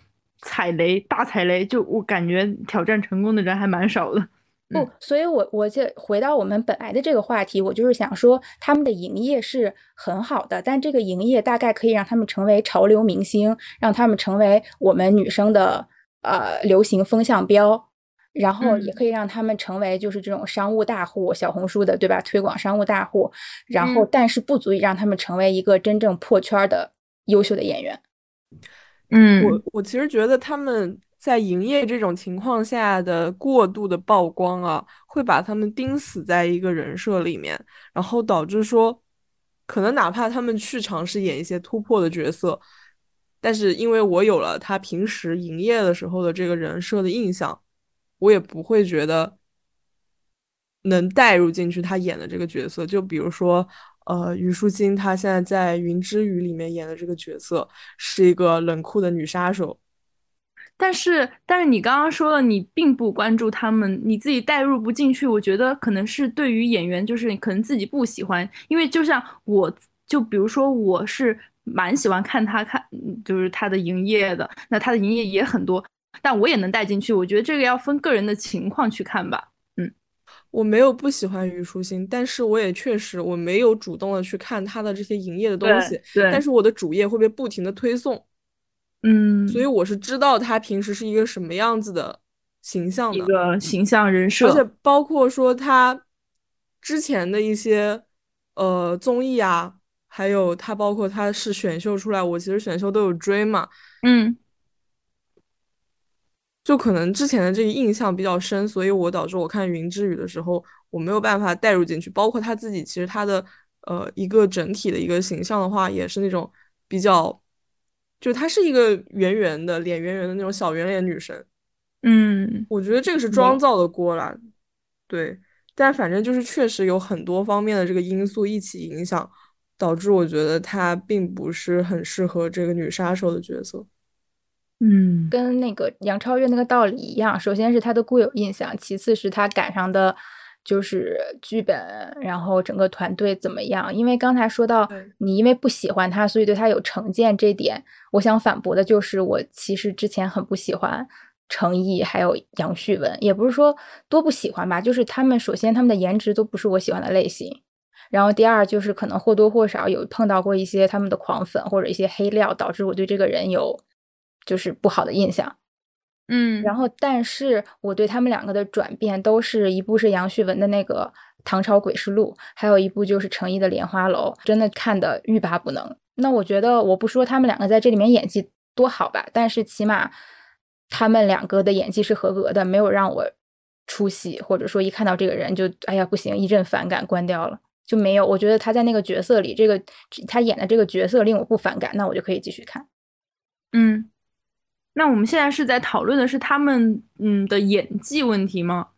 踩雷，大踩雷，就我感觉挑战成功的人还蛮少的。不，所以我我就回到我们本来的这个话题，我就是想说，他们的营业是很好的，但这个营业大概可以让他们成为潮流明星，让他们成为我们女生的呃流行风向标。然后也可以让他们成为就是这种商务大户，小红书的对吧？推广商务大户，然后但是不足以让他们成为一个真正破圈的优秀的演员。嗯，我我其实觉得他们在营业这种情况下的过度的曝光啊，会把他们钉死在一个人设里面，然后导致说可能哪怕他们去尝试演一些突破的角色，但是因为我有了他平时营业的时候的这个人设的印象，我也不会觉得能带入进去他演的这个角色。就比如说，呃，虞书欣她现在在《云之羽》里面演的这个角色是一个冷酷的女杀手。但是，但是你刚刚说了，你并不关注他们，你自己代入不进去。我觉得可能是对于演员，就是可能自己不喜欢，因为就像我，就比如说我是蛮喜欢看他看，就是他的营业的，那他的营业也很多，但我也能带进去。我觉得这个要分个人的情况去看吧。嗯，我没有不喜欢虞书欣，但是我也确实我没有主动的去看他的这些营业的东西，对，但是我的主页会被不停的推送。嗯，所以我是知道他平时是一个什么样子的形象的一个形象人设，而且包括说他之前的一些呃综艺啊，还有他包括他是选秀出来，我其实选秀都有追嘛，嗯，就可能之前的这个印象比较深，所以我导致我看云之羽的时候，我没有办法带入进去，包括他自己其实他的呃一个整体的一个形象的话，也是那种比较。就她是一个圆圆的脸，圆圆的那种小圆脸女神。嗯，我觉得这个是妆造的锅啦。对，但反正就是确实有很多方面的这个因素一起影响，导致我觉得她并不是很适合这个女杀手的角色。嗯，跟那个杨超越那个道理一样，首先是他的固有印象，其次是他赶上的。就是剧本，然后整个团队怎么样？因为刚才说到你因为不喜欢他，所以对他有成见，这点我想反驳的就是，我其实之前很不喜欢程毅还有杨旭文，也不是说多不喜欢吧，就是他们首先他们的颜值都不是我喜欢的类型，然后第二就是可能或多或少有碰到过一些他们的狂粉或者一些黑料，导致我对这个人有就是不好的印象。嗯，然后，但是我对他们两个的转变，都是一部是杨旭文的那个《唐朝诡事录》，还有一部就是程毅的《莲花楼》，真的看的欲罢不能。那我觉得，我不说他们两个在这里面演技多好吧，但是起码他们两个的演技是合格的，没有让我出戏，或者说一看到这个人就哎呀不行，一阵反感关掉了，就没有。我觉得他在那个角色里，这个他演的这个角色令我不反感，那我就可以继续看。嗯。那我们现在是在讨论的是他们嗯的演技问题吗？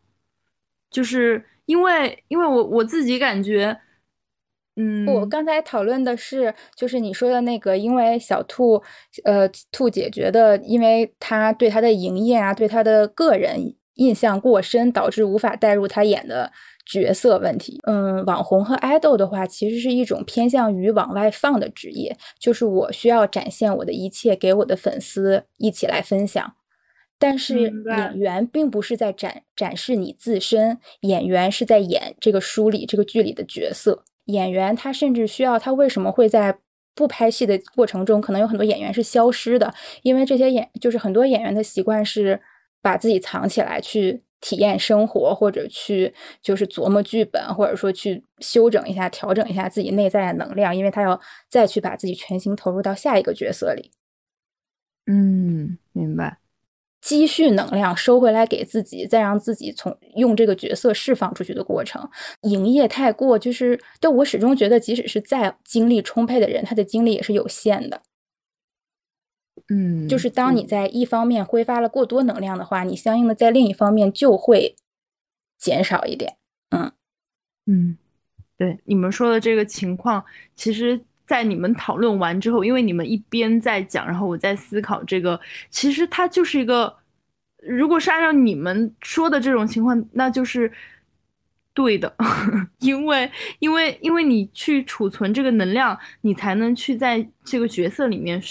就是因为因为我我自己感觉，嗯，我刚才讨论的是就是你说的那个，因为小兔呃兔姐觉得，因为他对他的营业啊，对他的个人印象过深，导致无法带入他演的。角色问题，嗯，网红和爱豆的话，其实是一种偏向于往外放的职业，就是我需要展现我的一切给我的粉丝一起来分享。但是演员并不是在展展示你自身，演员是在演这个书里这个剧里的角色。演员他甚至需要他为什么会在不拍戏的过程中，可能有很多演员是消失的，因为这些演就是很多演员的习惯是把自己藏起来去。体验生活，或者去就是琢磨剧本，或者说去修整一下、调整一下自己内在的能量，因为他要再去把自己全心投入到下一个角色里。嗯，明白。积蓄能量收回来给自己，再让自己从用这个角色释放出去的过程。营业太过，就是但我始终觉得，即使是再精力充沛的人，他的精力也是有限的。嗯，就是当你在一方面挥发了过多能量的话，你相应的在另一方面就会减少一点。嗯嗯，对，你们说的这个情况，其实，在你们讨论完之后，因为你们一边在讲，然后我在思考这个，其实它就是一个，如果是按照你们说的这种情况，那就是对的，[laughs] 因为因为因为你去储存这个能量，你才能去在这个角色里面。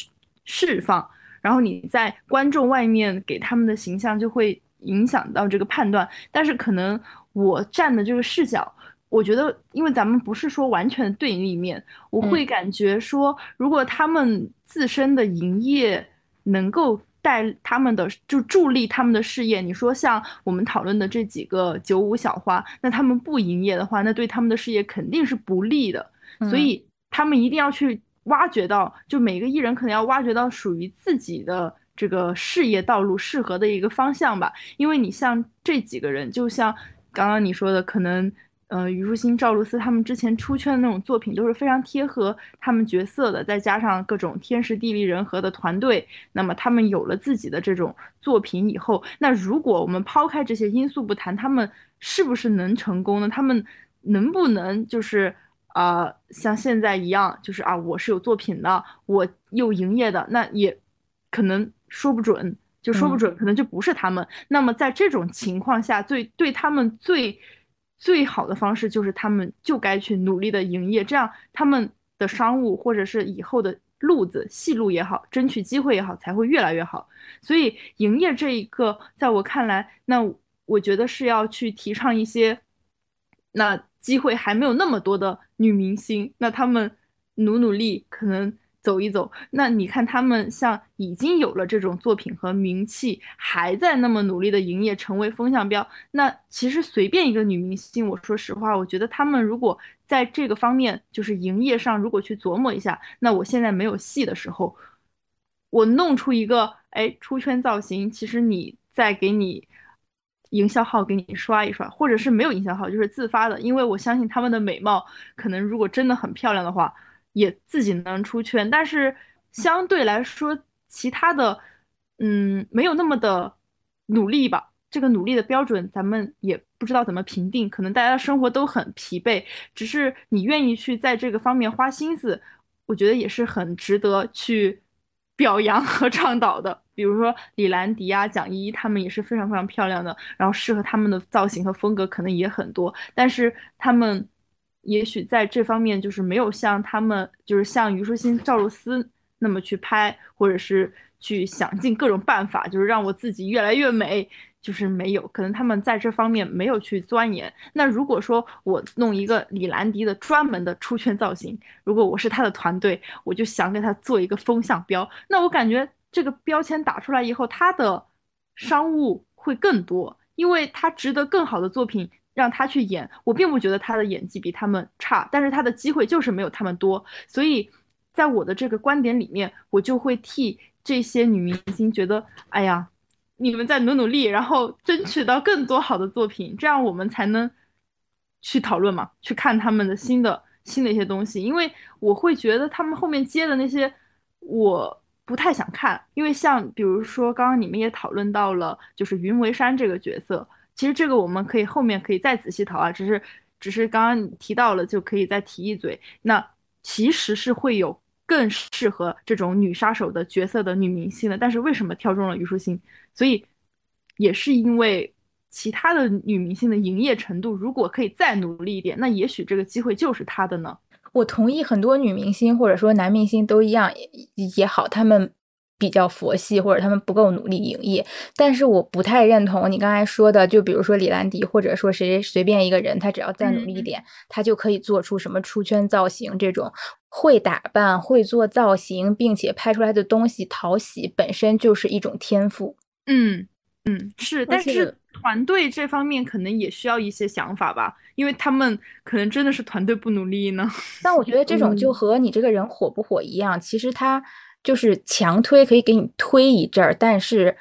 释放，然后你在观众外面给他们的形象就会影响到这个判断。但是可能我站的这个视角，我觉得，因为咱们不是说完全的对立面，我会感觉说，如果他们自身的营业能够带他们的，就助力他们的事业。你说像我们讨论的这几个九五小花，那他们不营业的话，那对他们的事业肯定是不利的。所以他们一定要去。挖掘到，就每个艺人可能要挖掘到属于自己的这个事业道路适合的一个方向吧。因为你像这几个人，就像刚刚你说的，可能呃，虞书欣、赵露思他们之前出圈的那种作品都是非常贴合他们角色的，再加上各种天时地利人和的团队，那么他们有了自己的这种作品以后，那如果我们抛开这些因素不谈，他们是不是能成功呢？他们能不能就是啊，像现在一样，就是啊，我是有作品的，我又营业的，那也可能说不准，就说不准，可能就不是他们。那么在这种情况下，最对他们最。最好的方式就是他们就该去努力的营业，这样他们的商务或者是以后的路子戏路也好，争取机会也好，才会越来越好。所以营业这一个，在我看来，那我觉得是要去提倡一些，那机会还没有那么多的女明星，那他们努努力可能。走一走，那你看他们像已经有了这种作品和名气，还在那么努力的营业，成为风向标。那其实随便一个女明星，我说实话，我觉得他们如果在这个方面就是营业上，如果去琢磨一下，那我现在没有戏的时候，我弄出一个哎出圈造型，其实你再给你营销号给你刷一刷，或者是没有营销号，就是自发的，因为我相信他们的美貌，可能如果真的很漂亮的话。也自己能出圈，但是相对来说，其他的，嗯，没有那么的努力吧。这个努力的标准，咱们也不知道怎么评定。可能大家的生活都很疲惫，只是你愿意去在这个方面花心思，我觉得也是很值得去表扬和倡导的。比如说李兰迪啊、蒋依依，她们也是非常非常漂亮的，然后适合他们的造型和风格可能也很多，但是他们。也许在这方面就是没有像他们，就是像虞书欣、赵露思那么去拍，或者是去想尽各种办法，就是让我自己越来越美，就是没有。可能他们在这方面没有去钻研。那如果说我弄一个李兰迪的专门的出圈造型，如果我是他的团队，我就想给他做一个风向标，那我感觉这个标签打出来以后，他的商务会更多，因为他值得更好的作品。让他去演，我并不觉得他的演技比他们差，但是他的机会就是没有他们多，所以在我的这个观点里面，我就会替这些女明星觉得，哎呀，你们再努努力，然后争取到更多好的作品，这样我们才能去讨论嘛，去看他们的新的新的一些东西，因为我会觉得他们后面接的那些我不太想看，因为像比如说刚刚你们也讨论到了，就是云为山这个角色。其实这个我们可以后面可以再仔细讨啊，只是只是刚刚提到了就可以再提一嘴。那其实是会有更适合这种女杀手的角色的女明星的，但是为什么挑中了虞书欣？所以也是因为其他的女明星的营业程度，如果可以再努力一点，那也许这个机会就是她的呢。我同意，很多女明星或者说男明星都一样也也好，他们。比较佛系，或者他们不够努力营业，但是我不太认同你刚才说的，就比如说李兰迪，或者说谁随便一个人，他只要再努力一点，他就可以做出什么出圈造型这种会打扮、会做造型，并且拍出来的东西讨喜，本身就是一种天赋。嗯嗯，是，但是团队这方面可能也需要一些想法吧，因为他们可能真的是团队不努力呢。但我觉得这种就和你这个人火不火一样，其实他。就是强推可以给你推一阵儿，但是，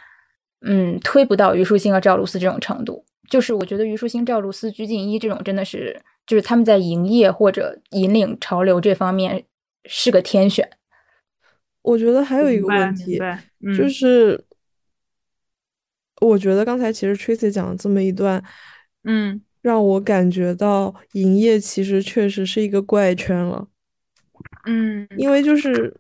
嗯，推不到虞书欣和赵露思这种程度。就是我觉得虞书欣、赵露思、鞠婧祎这种真的是，就是他们在营业或者引领潮流这方面是个天选。我觉得还有一个问题，就是，我觉得刚才其实 Tracy 讲了这么一段，嗯，让我感觉到营业其实确实是一个怪圈了，嗯，因为就是。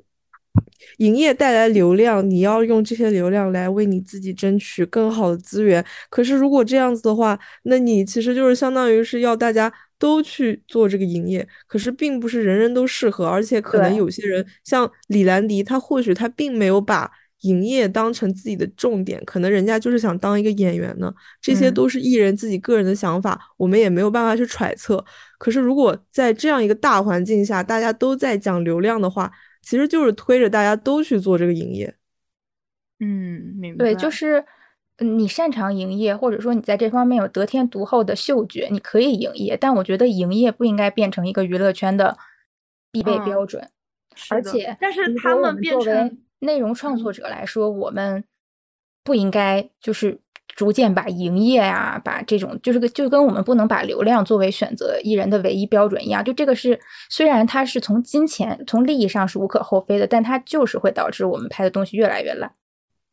营业带来流量，你要用这些流量来为你自己争取更好的资源。可是如果这样子的话，那你其实就是相当于是要大家都去做这个营业。可是并不是人人都适合，而且可能有些人像李兰迪，他或许他并没有把营业当成自己的重点，可能人家就是想当一个演员呢。这些都是艺人自己个人的想法，我们也没有办法去揣测。可是如果在这样一个大环境下，大家都在讲流量的话，其实就是推着大家都去做这个营业，嗯，明白。对，就是你擅长营业，或者说你在这方面有得天独厚的嗅觉，你可以营业。但我觉得营业不应该变成一个娱乐圈的必备标准。而且，但是他们作为内容创作者来说，我们不应该就是逐渐把营业啊，把这种就是个就跟我们不能把流量作为选择艺人的唯一标准一样，就这个是虽然它是从金钱从利益上是无可厚非的，但它就是会导致我们拍的东西越来越烂。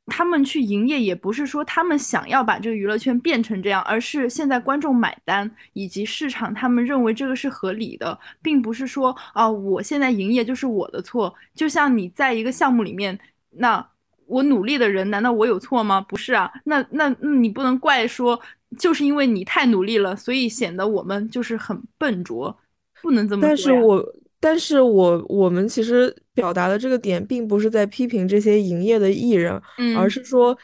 他们去营业也不是说他们想要把这个娱乐圈变成这样，而是现在观众买单以及市场他们认为这个是合理的，并不是说啊我现在营业就是我的错。就像你在一个项目里面，那我努力的人难道我有错吗？不是啊，那那那你不能怪说就是因为你太努力了，所以显得我们就是很笨拙，不能这么说。但是我。但是我我们其实表达的这个点，并不是在批评这些营业的艺人，嗯而是说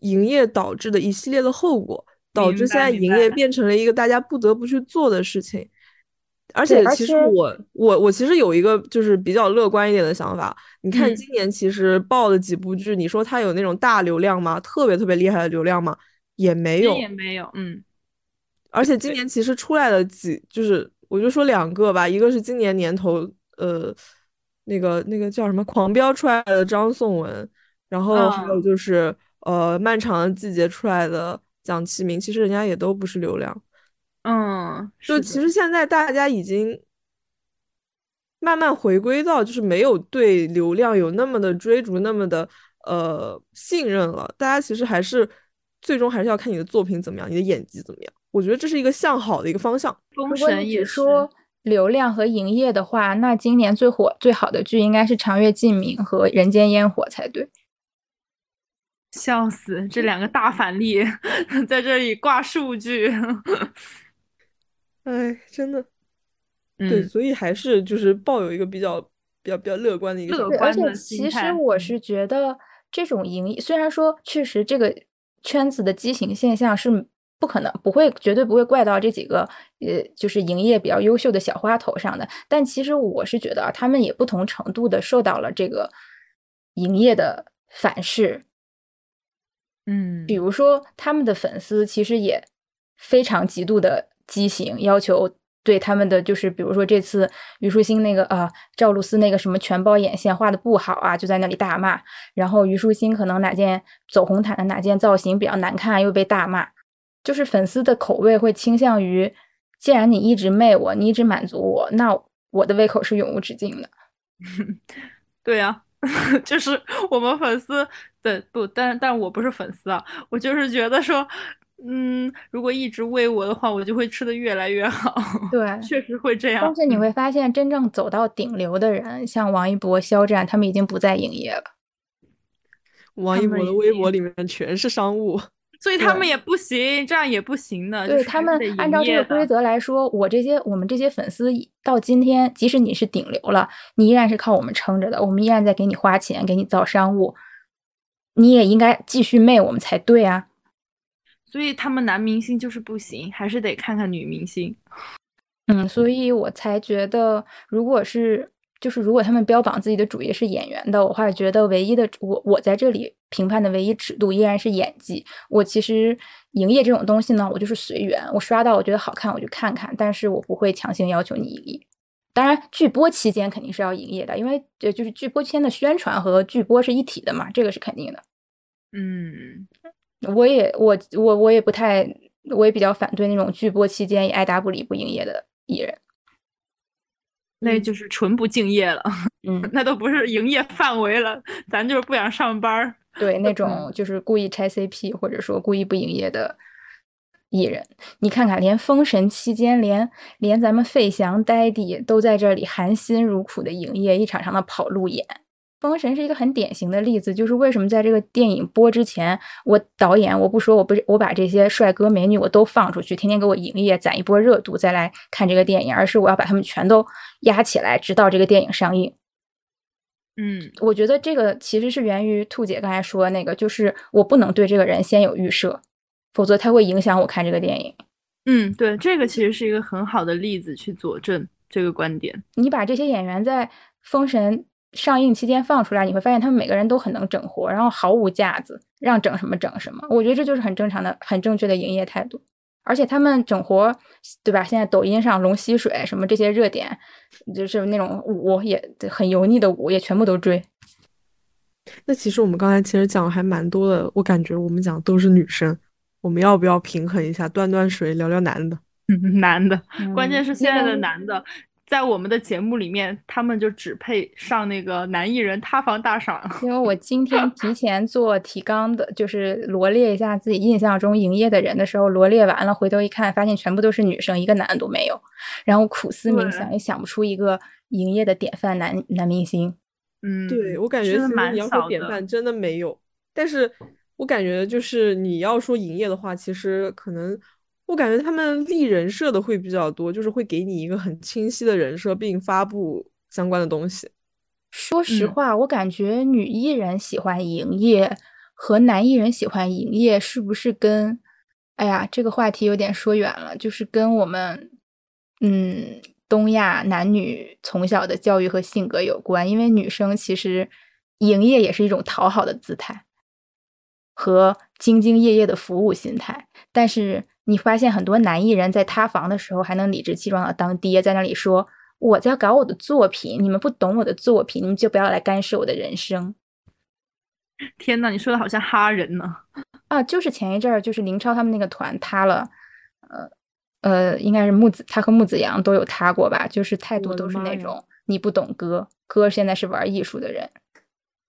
营业导致的一系列的后果，导致现在营业变成了一个大家不得不去做的事情。而且，其实我我我其实有一个就是比较乐观一点的想法。你看今年其实爆的几部剧，你说它有那种大流量吗？特别特别厉害的流量吗？也没有，也没有。嗯。而且今年其实出来了几就是。我就说两个吧，一个是今年年头，呃，那个那个叫什么《狂飙》出来的张颂文，然后还有就是呃《漫长的季节》出来的蒋奇明，其实人家也都不是流量，嗯，就其实现在大家已经慢慢回归到就是没有对流量有那么的追逐，那么的呃信任了，大家其实还是最终还是要看你的作品怎么样，你的演技怎么样。我觉得这是一个向好的一个方向。如果你说流量和营业的话，那今年最火最好的剧应该是《长月烬明》和《人间烟火》才对。笑死，这两个大反例 [laughs] 在这里挂数据。哎，真的。对，所以还是就是抱有一个比较比较比较乐观的一个乐观的其实我是觉得这种营业，虽然说确实这个圈子的畸形现象是。不可能，不会，绝对不会怪到这几个，呃，就是营业比较优秀的小花头上的。但其实我是觉得啊，他们也不同程度的受到了这个营业的反噬。嗯，比如说他们的粉丝其实也非常极度的畸形，要求对他们的就是，比如说这次虞书欣那个呃赵露思那个什么全包眼线画的不好啊，就在那里大骂。然后虞书欣可能哪件走红毯的哪件造型比较难看，又被大骂。就是粉丝的口味会倾向于，既然你一直媚我，你一直满足我，那我的胃口是永无止境的。[laughs] 对呀，[laughs] 就是我们粉丝的不，但但我不是粉丝啊，我就是觉得说，嗯，如果一直喂我的话，我就会吃的越来越好。对，确实会这样。但是你会发现，真正走到顶流的人，像王一博、肖战，他们已经不再营业了。王一博的微博里面全是商务。所以他们也不行，这样也不行的。对他们按照这个规则来说，我这些我们这些粉丝到今天，即使你是顶流了，你依然是靠我们撑着的。我们依然在给你花钱，给你造商务，你也应该继续媚我们才对啊。所以他们男明星就是不行，还是得看看女明星。嗯，所以我才觉得，如果是。就是如果他们标榜自己的主业是演员的，我会觉得唯一的我我在这里评判的唯一尺度依然是演技。我其实营业这种东西呢，我就是随缘，我刷到我觉得好看我就看看，但是我不会强行要求你营业。当然剧播期间肯定是要营业的，因为呃就是剧播期间的宣传和剧播是一体的嘛，这个是肯定的。嗯，我也我我我也不太，我也比较反对那种剧播期间爱答不理不营业的艺人。那就是纯不敬业了，[laughs] 嗯，那都不是营业范围了，咱就是不想上班儿。对，那种就是故意拆 CP 或者说故意不营业的艺人，你看看，连封神期间，连连咱们费翔、呆弟都在这里含辛茹苦的营业，一场场的跑路演。封神是一个很典型的例子，就是为什么在这个电影播之前，我导演我不说，我不我把这些帅哥美女我都放出去，天天给我营业，攒一波热度，再来看这个电影，而是我要把他们全都压起来，直到这个电影上映。嗯，我觉得这个其实是源于兔姐刚才说的那个，就是我不能对这个人先有预设，否则他会影响我看这个电影。嗯，对，这个其实是一个很好的例子去佐证这个观点。你把这些演员在封神。上映期间放出来，你会发现他们每个人都很能整活，然后毫无架子，让整什么整什么。我觉得这就是很正常的、很正确的营业态度。而且他们整活，对吧？现在抖音上龙吸水什么这些热点，就是那种舞也很油腻的舞，也全部都追。那其实我们刚才其实讲的还蛮多的，我感觉我们讲都是女生。我们要不要平衡一下，断断水，聊聊男的？[laughs] 男的，嗯关键是现在的男的，在我们的节目里面，他们就只配上那个男艺人塌房大赏。[laughs] 因为我今天提前做提纲的，就是罗列一下自己印象中营业的人的时候，罗列完了，回头一看，发现全部都是女生，一个男的都没有。然后苦思冥想，也想不出一个营业的典范男男明星。嗯，对我感觉真的蛮其实你要说典范真的没有，但是我感觉就是你要说营业的话，其实可能我感觉他们立人设的会比较多，就是会给你一个很清晰的人设，并发布相关的东西。说实嗯话，我感觉女艺人喜欢营业和男艺人喜欢营业，是不是跟，哎呀，这个话题有点说远了，就是跟我们，嗯，东亚男女从小的教育和性格有关。因为女生其实营业也是一种讨好的姿态和兢兢业业的服务心态，但是你发现很多男艺人在塌房的时候还能理直气壮的当爹，在那里说。我在搞我的作品，你们不懂我的作品，你们就不要来干涉我的人生天呐，你说的好像哈人呢。啊！就是前一阵儿，就是林超他们那个团塌了，呃呃，应该是木子，他和木子阳都有塌过吧？就是态度都是那种你不懂哥，哥现在是玩艺术的人，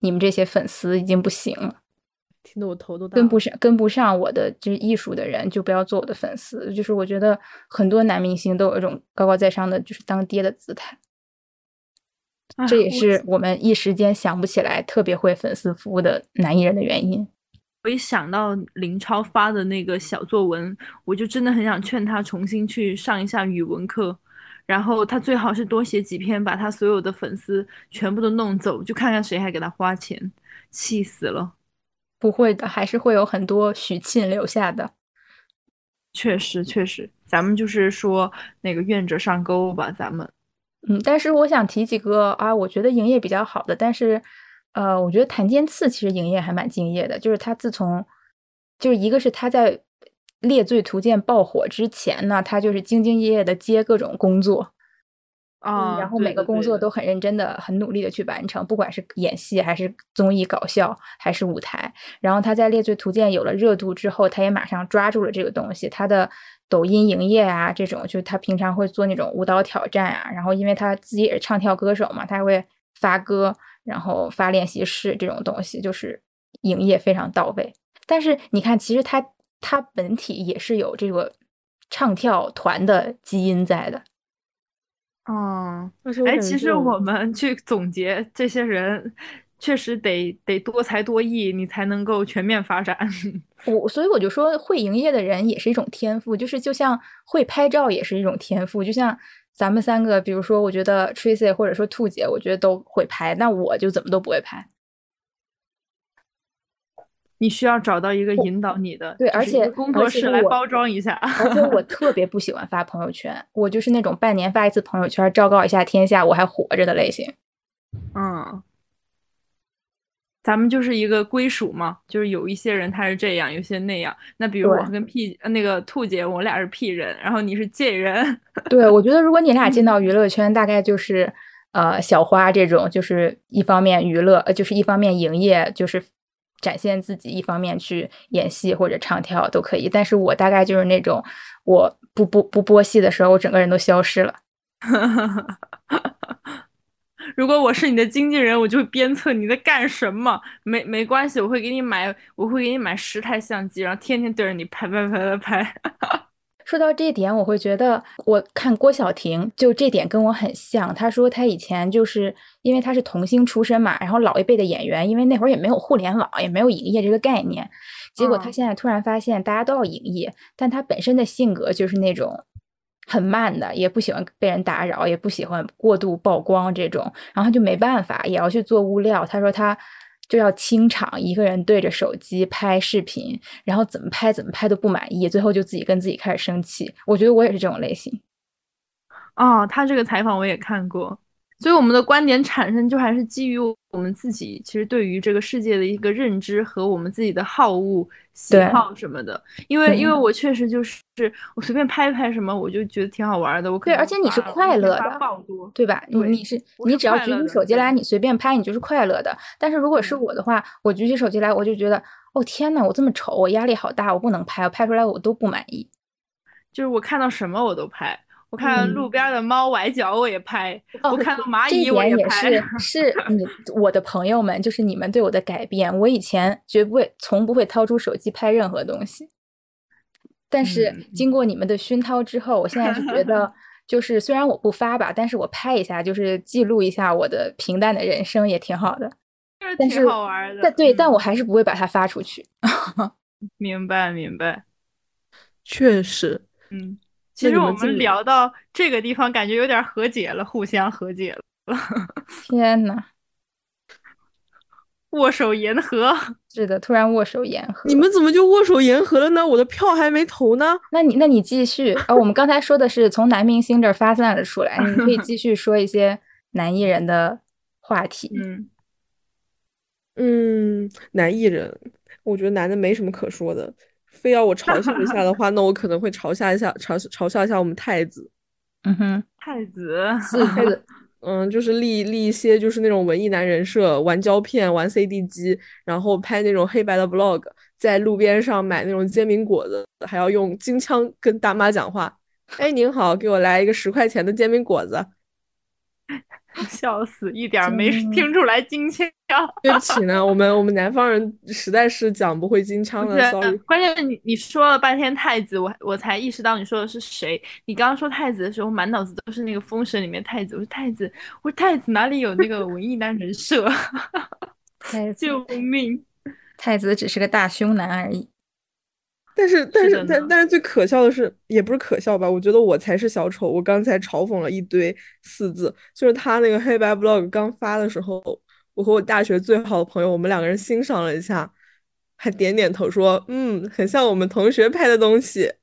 你们这些粉丝已经不行了。听得我头都大了跟不上跟不上我的就是艺术的人，就不要做我的粉丝。就是我觉得很多男明星都有一种高高在上的，就是当爹的姿态。啊这也是我们一时间想不起来特别会粉丝服务的男艺人的原因。我一想到林超发的那个小作文，我就真的很想劝他重新去上一下语文课，然后他最好是多写几篇，把他所有的粉丝全部都弄走，就看看谁还给他花钱，气死了。不会的，还是会有很多许沁留下的。确实，确实，咱们就是说那个愿者上钩吧，咱们。嗯，但是我想提几个啊，我觉得营业比较好的，但是，呃，我觉得檀健次其实营业还蛮敬业的，就是他自从，就是一个是他在《猎罪图鉴》爆火之前呢，他就是兢兢业业的接各种工作，啊、嗯然后每个工作都很认真的、很努力的去完成，不管是演戏还是综艺搞笑还是舞台。然后他在《猎罪图鉴》有了热度之后，他也马上抓住了这个东西。他的抖音营业啊，这种就是他平常会做那种舞蹈挑战啊，然后因为他自己也是唱跳歌手嘛，他会发歌，然后发练习室这种东西，就是营业非常到位。但是你看，其实他他本体也是有这个唱跳团的基因在的。嗯，哎，其实我们去总结这些人，确实得得多才多艺，你才能够全面发展。[laughs] 我所以我就说，会营业的人也是一种天赋，就是就像会拍照也是一种天赋，就像咱们三个，比如说，我觉得 Tracy 或者说兔姐，我觉得都会拍，那我就怎么都不会拍。你需要找到一个引导你的，对而且工作室来包装一下。而且我 [laughs] 特别不喜欢发朋友圈，我就是那种半年发一次朋友圈，昭告一下天下我还活着的类型。嗯，咱们就是一个归属嘛，就是有一些人他是这样，有些那样。那比如我跟 P 呃那个兔姐，我俩是 P 人，然后你是 J 人。对，我觉得如果你俩进 [laughs] 到娱乐圈，大概就是呃小花这种，就是一方面娱乐，呃就是一方面营业，就是展现自己，一方面去演戏或者唱跳都可以。但是我大概就是那种，我不不不播戏的时候，我整个人都消失了。[laughs] 如果我是你的经纪人，我就会鞭策你在干什么。没没关系，我会给你买，我会给你买十台相机，然后天天对着你拍拍拍拍拍。说到这一点，我会觉得，我看郭晓婷就这点跟我很像。她说她以前就是因为她是童星出身嘛，然后老一辈的演员，因为那会儿也没有互联网，也没有影业这个概念，结果她嗯现在突然发现大家都要营业，但她本身的性格就是那种很慢的，也不喜欢被人打扰，也不喜欢过度曝光这种，然后她就没办法，也要去做物料。她说她。就要清场，一个人对着手机拍视频，然后怎么拍怎么拍都不满意，最后就自己跟自己开始生气。我觉得我也是这种类型。哦，他这个采访我也看过，所以我们的观点产生就还是基于我们自己其实对于这个世界的一个认知和我们自己的好恶、喜好什么的。因为因为嗯我确实就是我随便拍拍什么，我就觉得挺好玩的。我可对，而且你是快乐的。对吧？你对你是我你只要举起手机来，你随便拍，你就是快乐的。但是如果是嗯我的话，我举起手机来，我就觉得哦天呐，我这么丑，我压力好大，我不能拍，我拍出来我都不满意。就是我看到什么我都拍，我看路边的猫崴脚我也拍，哦我看到蚂蚁我点也拍。是 [laughs] 是你我的朋友们，就是你们对我的改变。我以前绝不会，从不会掏出手机拍任何东西，但是嗯经过你们的熏陶之后，我现在是觉得，[laughs] 就是虽然我不发吧，但是我拍一下，就是记录一下我的平淡的人生，也挺好的。就是但是挺好玩的。但对，但嗯我还是不会把它发出去。[laughs] 明白明白。确实，嗯，那其实我们聊到这个地方，感觉有点和解了，互相和解了，[laughs] 天呐，握手言和。是的，突然握手言和。你们怎么就握手言和了呢？我的票还没投呢。那你那你继续啊、我们刚才说的是从男明星这儿发散了出来，你可以继续说一些男艺人的话题。嗯，嗯，男艺人，我觉得男的没什么可说的。非要我嘲笑一下的话，那我可能会嘲笑一下嘲嘲笑一下我们太子。嗯哼，太子，是 [laughs] 太子，嗯，就是立立一些就是那种文艺男人设，玩胶片，玩 CD 机，然后拍那种黑白的 vlog，在路边上买那种煎饼果子，还要用金枪跟大妈讲话。哎，您好，给我来一个十块钱的煎饼果子。[laughs] 笑死，一点儿没听出来京腔。[laughs] 对不起呢，我们我们南方人实在是讲不会京腔的。关键你你说了半天太子，我我才意识到你说的是谁。你刚刚说太子的时候，满脑子都是那个《封神》里面太子。我说太子，我说太子哪里有那个文艺男人设？[laughs] 太子，救命！太子只是个大胸男而已。但是但是但但是最可笑的是，也不是可笑吧？我觉得我才是小丑。我刚才嘲讽了一堆四字，就是他那个黑白 vlog 刚发的时候，我和我大学最好的朋友，我们两个人欣赏了一下，还点点头说，嗯，很像我们同学拍的东西。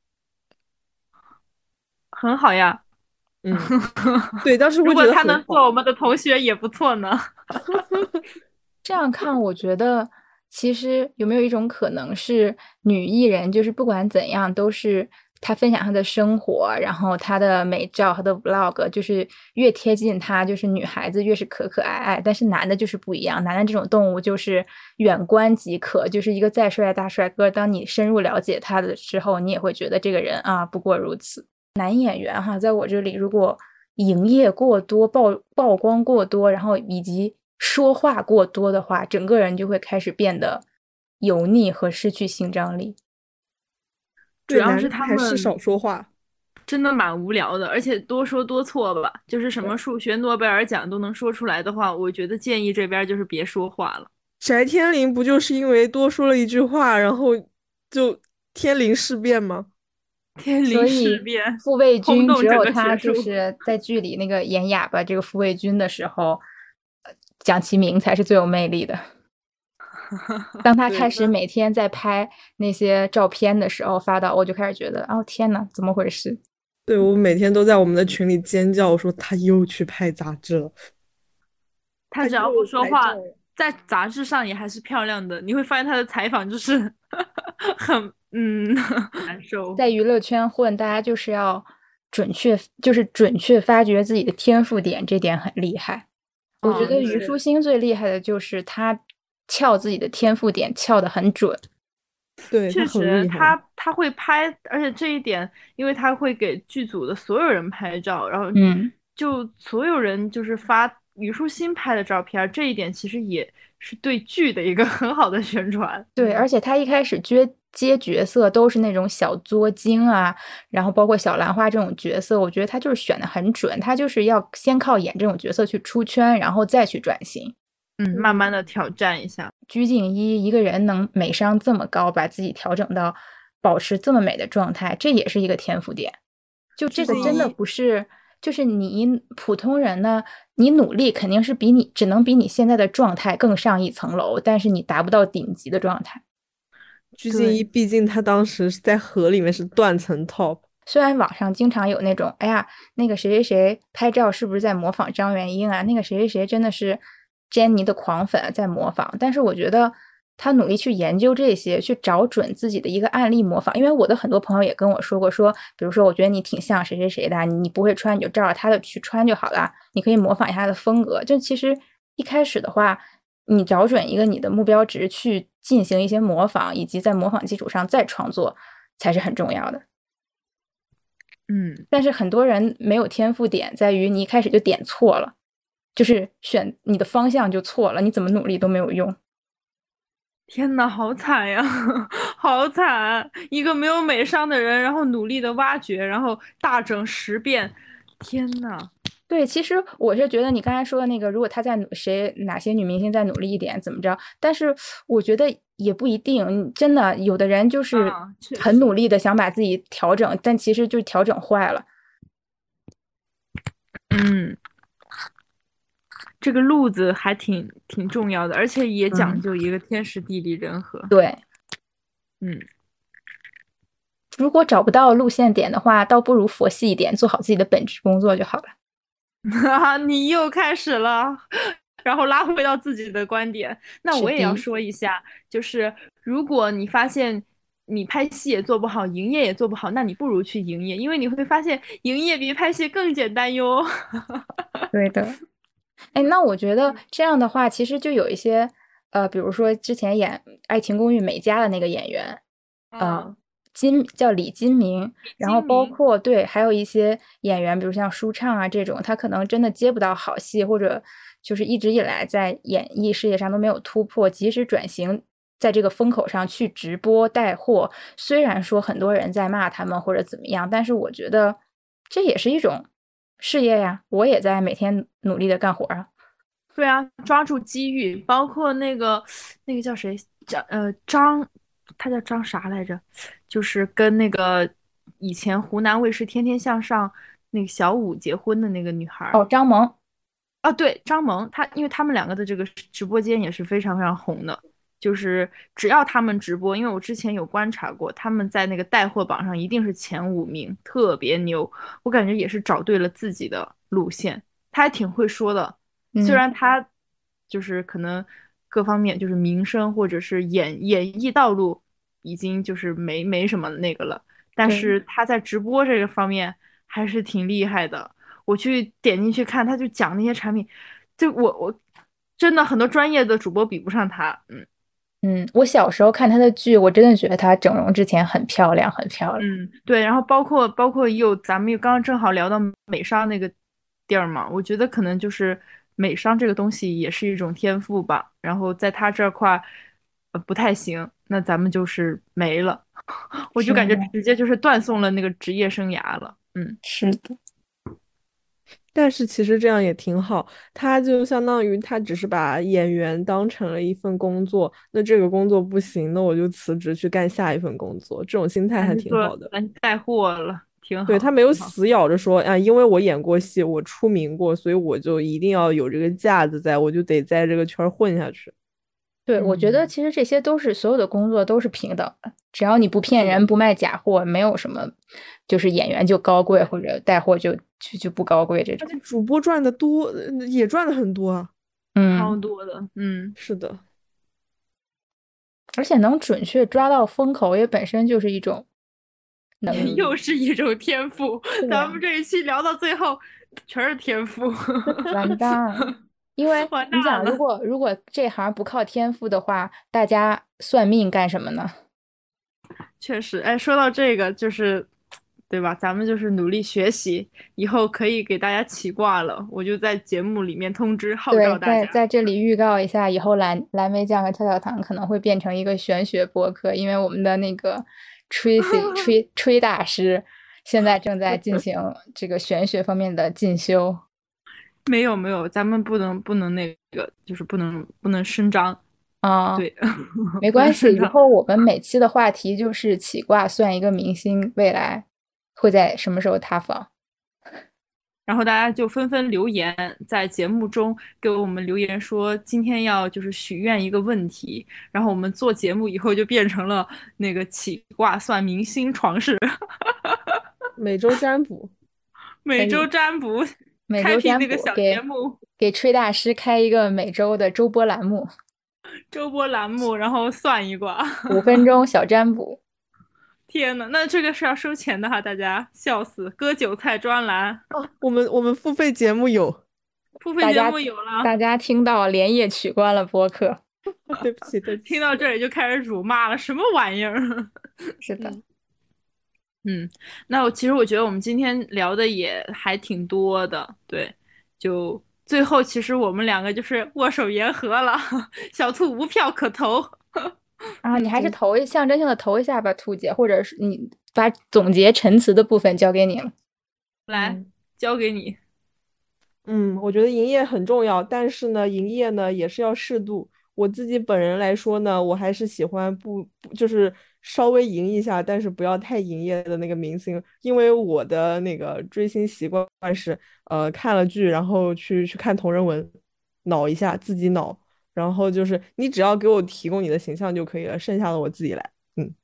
[laughs] 很好呀。嗯，[laughs] 对，当时会觉如果他能做我们的同学也不错呢。[laughs] 这样看，我觉得其实有没有一种可能是女艺人，就是不管怎样都是她分享她的生活，然后她的美照、她的 vlog，就是越贴近她，就是女孩子越是可可爱爱。但是男的就是不一样，男的这种动物就是远观即可，就是一个再帅的大帅哥，当你深入了解他的时候，你也会觉得这个人啊不过如此。男演员哈，在我这里如果营业过多、曝曝光过多，然后以及说话过多的话，整个人就会开始变得油腻和失去性张力。主要是他们还是们少说话。真的蛮无聊的，而且多说多错吧。就是什么数学诺贝尔奖都能说出来的话，我觉得建议这边就是别说话了。翟天临不就是因为多说了一句话，然后就天临事变吗？天所临事变，傅卫军只有他就是在剧里那个演哑巴这个傅卫军的时候，呃蒋奇明才是最有魅力的。[laughs] 当他开始每天在拍那些照片的时候发到，我就开始觉得，哦天呐，怎么回事？对，我每天都在我们的群里尖叫，我说他又去拍杂志了。他他只要不说话在杂志上也还是漂亮的。你会发现他的采访就是 [laughs] 很嗯 [laughs] 难受。在娱乐圈混，大家就是要准确，就是准确发掘自己的天赋点，这点很厉害。我觉嗯得虞书欣最厉害的就是她撬自己的天赋点撬得很准。对，确实，厉害。他他会拍，而且这一点，因为他会给剧组的所有人拍照，然后嗯，就所有人就是发虞书欣拍的照片儿，这一点其实也是对剧的一个很好的宣传。对，而且她一开始接接角色都是那种小作精啊，然后包括小兰花这种角色，我觉得他就是选的很准，他就是要先靠演这种角色去出圈，然后再去转型。嗯，慢慢的挑战一下。鞠婧祎一个人能美商这么高，把自己调整到保持这么美的状态，这也是一个天赋点。就这个真的不是，就是你普通人呢，你努力肯定是比你只能比你现在的状态更上一层楼，但是你达不到顶级的状态。鞠婧祎，毕竟她当时是在河里面是断层 top，虽然网上经常有那种，哎呀，那个谁谁谁拍照是不是在模仿张元英啊？那个谁谁谁真的是珍妮的狂粉在模仿，但是我觉得他努力去研究这些，去找准自己的一个案例模仿。因为我的很多朋友也跟我说过，说比如说我觉得你挺像谁谁谁的，你你不会穿你就照着他的去穿就好了，你可以模仿一下他的风格。就其实一开始的话，你找准一个你的目标值去进行一些模仿，以及在模仿基础上再创作，才是很重要的。嗯，但是很多人没有天赋点在于你一开始就点错了，就是选你的方向就错了，你怎么努力都没有用。天呐，好惨呀，[laughs] 好惨！一个没有美商的人，然后努力的挖掘，然后大整十遍，天呐！对，其实我是觉得你刚才说的那个，如果他在努谁哪些女明星再努力一点，怎么着？但是我觉得也不一定，真的有的人就是很努力的想把自己调整，但其实就调整坏了。嗯，这个路子还挺挺重要的，而且也讲嗯究一个天时地利人和。对，嗯，如果找不到路线点的话，倒不如佛系一点，做好自己的本职工作就好了。哈哈，你又开始了，然后拉回到自己的观点。那我也要说一下，就是如果你发现你拍戏也做不好，营业也做不好，那你不如去营业，因为你会发现营业比拍戏更简单哟。[laughs] 对的。哎，那我觉得这样的话，其实就有一些呃，比如说之前演《爱情公寓》美嘉的那个演员，呃，金叫李金明，然后包括对，还有一些演员，比如像舒畅啊这种，他可能真的接不到好戏，或者就是一直以来在演艺事业上都没有突破，即使转型在这个风口上去直播带货，虽然说很多人在骂他们或者怎么样，但是我觉得这也是一种事业呀，我也在每天努力的干活啊。对啊，抓住机遇，包括那个那个叫谁叫呃张，他叫张啥来着？就是跟那个以前湖南卫视《天天向上》那个小五结婚的那个女孩儿。哦，张萌，啊，对，张萌，她因为他们两个的这个直播间也是非常非常红的，就是只要他们直播，因为我之前有观察过，他们在那个带货榜上一定是前五名，特别牛。我感觉也是找对了自己的路线，他还挺会说的，虽嗯然他就是可能各方面就是名声或者是演演艺道路已经就是没没什么那个了，但是他在直播这个方面还是挺厉害的。我去点进去看，他就讲那些产品，就我我真的很多专业的主播比不上他，嗯嗯，我小时候看他的剧，我真的觉得她整容之前很漂亮，很漂亮。嗯，对，然后包括包括又咱们又刚刚正好聊到美商那个地儿嘛，我觉得可能就是美商这个东西也是一种天赋吧，然后在他这块呃不太行，那咱们就是没了，[laughs] 我就感觉直接就是断送了那个职业生涯了，嗯。是的，但是其实这样也挺好，他就相当于他只是把演员当成了一份工作，那这个工作不行，那我就辞职去干下一份工作，这种心态还挺好的。咱带货了，挺好。对，他没有死咬着说啊，因为我演过戏，我出名过，所以我就一定要有这个架子在，我就得在这个圈混下去。对，我觉得嗯其实这些都是所有的工作都是平等的，只要你不骗人、不卖假货，没有什么就是演员就高贵或者带货就就就不高贵这种。而且主播赚的多，呃也赚的很多啊。嗯超嗯，多的，嗯，是的，而且能准确抓到风口，也本身就是一种能力。[laughs] 又是一种天赋。啊咱们这一期聊到最后，全是天赋。[laughs] 完蛋，[laughs] 因为完你想，如果如果这行不靠天赋的话，大家算命干什么呢？确实，哎，说到这个，就是，对吧？咱们就是努力学习，以后可以给大家起卦了。我就在节目里面通知号召，大家。在在这里预告一下，以后蓝蓝莓酱和跳跳糖可能会变成一个玄学博客，因为我们的那个 Tracy 吹 [laughs] 吹大师现在正在进行这个玄学方面的进修。[laughs] 没有没有，咱们不能不能那个，就是不能不能声张。啊，对，没 [laughs] 关系，以后我们每期的话题就是起卦算一个明星未来会在什么时候塌房。然后大家就纷纷留言，在节目中给我们留言说，今天要就是许愿一个问题，然后我们做节目以后就变成了那个起卦算明星床事，[laughs] 每周占卜，每周占卜，每开周占卜辟那个小给节目给吹大师开一个每周的周播栏目，周播栏目，然后算一卦。五分钟小占卜。天呐，那这个是要收钱的哈，大家笑死！割韭菜专栏，哦，我们我们付费节目有，付费节目有了，大家听到连夜取关了播客。[laughs] 对不起，对不起。听到这里就开始辱骂了，什么玩意儿？[laughs] 是的，嗯，那我其实我觉得我们今天聊的也还挺多的，对，就最后其实我们两个就是握手言和了，[laughs] 小兔无票可投。啊，你还是投一象征性的投一下吧，兔姐，或者是你把总结陈词的部分交给你了。来，嗯交给你。嗯，我觉得营业很重要，但是呢，营业呢也是要适度。我自己本人来说呢，我还是喜欢不不就是稍微赢一下，但是不要太营业的那个明星，因为我的那个追星习惯是，呃，看了剧然后去去看同人文，脑一下自己脑，然后就是你只要给我提供你的形象就可以了，剩下的我自己来。嗯，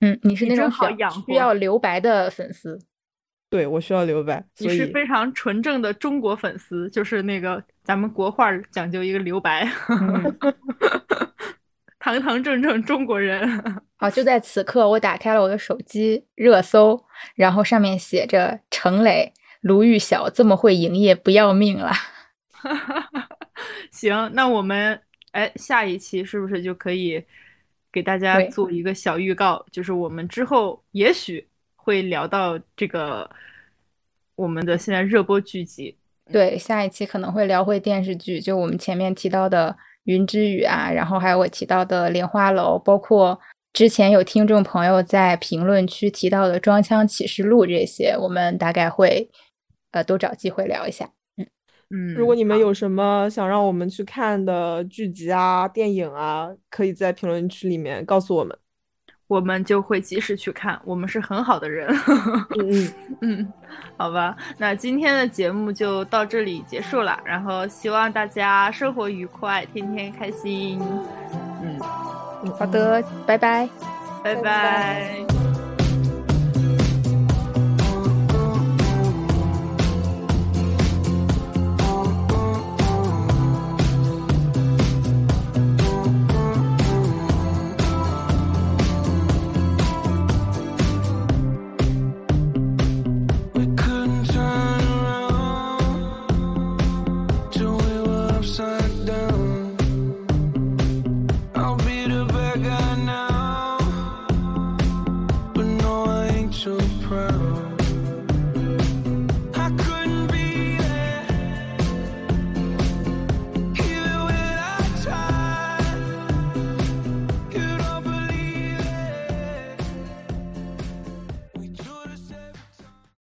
嗯，你是那种好养需要留白的粉丝。对，我需要留白，你是非常纯正的中国粉丝，就是那个咱们国画讲究一个留白，嗯，[laughs] 堂堂正正中国人。好，就在此刻，我打开了我的手机热搜，然后上面写着程磊、卢昱晓这么会营业，不要命了。[laughs] 行，那我们哎，下一期是不是就可以给大家做一个小预告？就是我们之后也许会聊到这个我们的现在热播剧集。对，下一期可能会聊回电视剧，就我们前面提到的《云之羽》啊，然后还有我提到的《莲花楼》，包括之前有听众朋友在评论区提到的《装腔启示录》这些，我们大概会呃都找机会聊一下。嗯，如果你们有什么想让我们去看的剧集啊、电影啊，可以在评论区里面告诉我们。我们就会及时去看，我们是很好的人。嗯嗯，[laughs] 嗯，好吧，那今天的节目就到这里结束了，然后希望大家生活愉快，天天开心。嗯，好的，拜拜。拜拜拜拜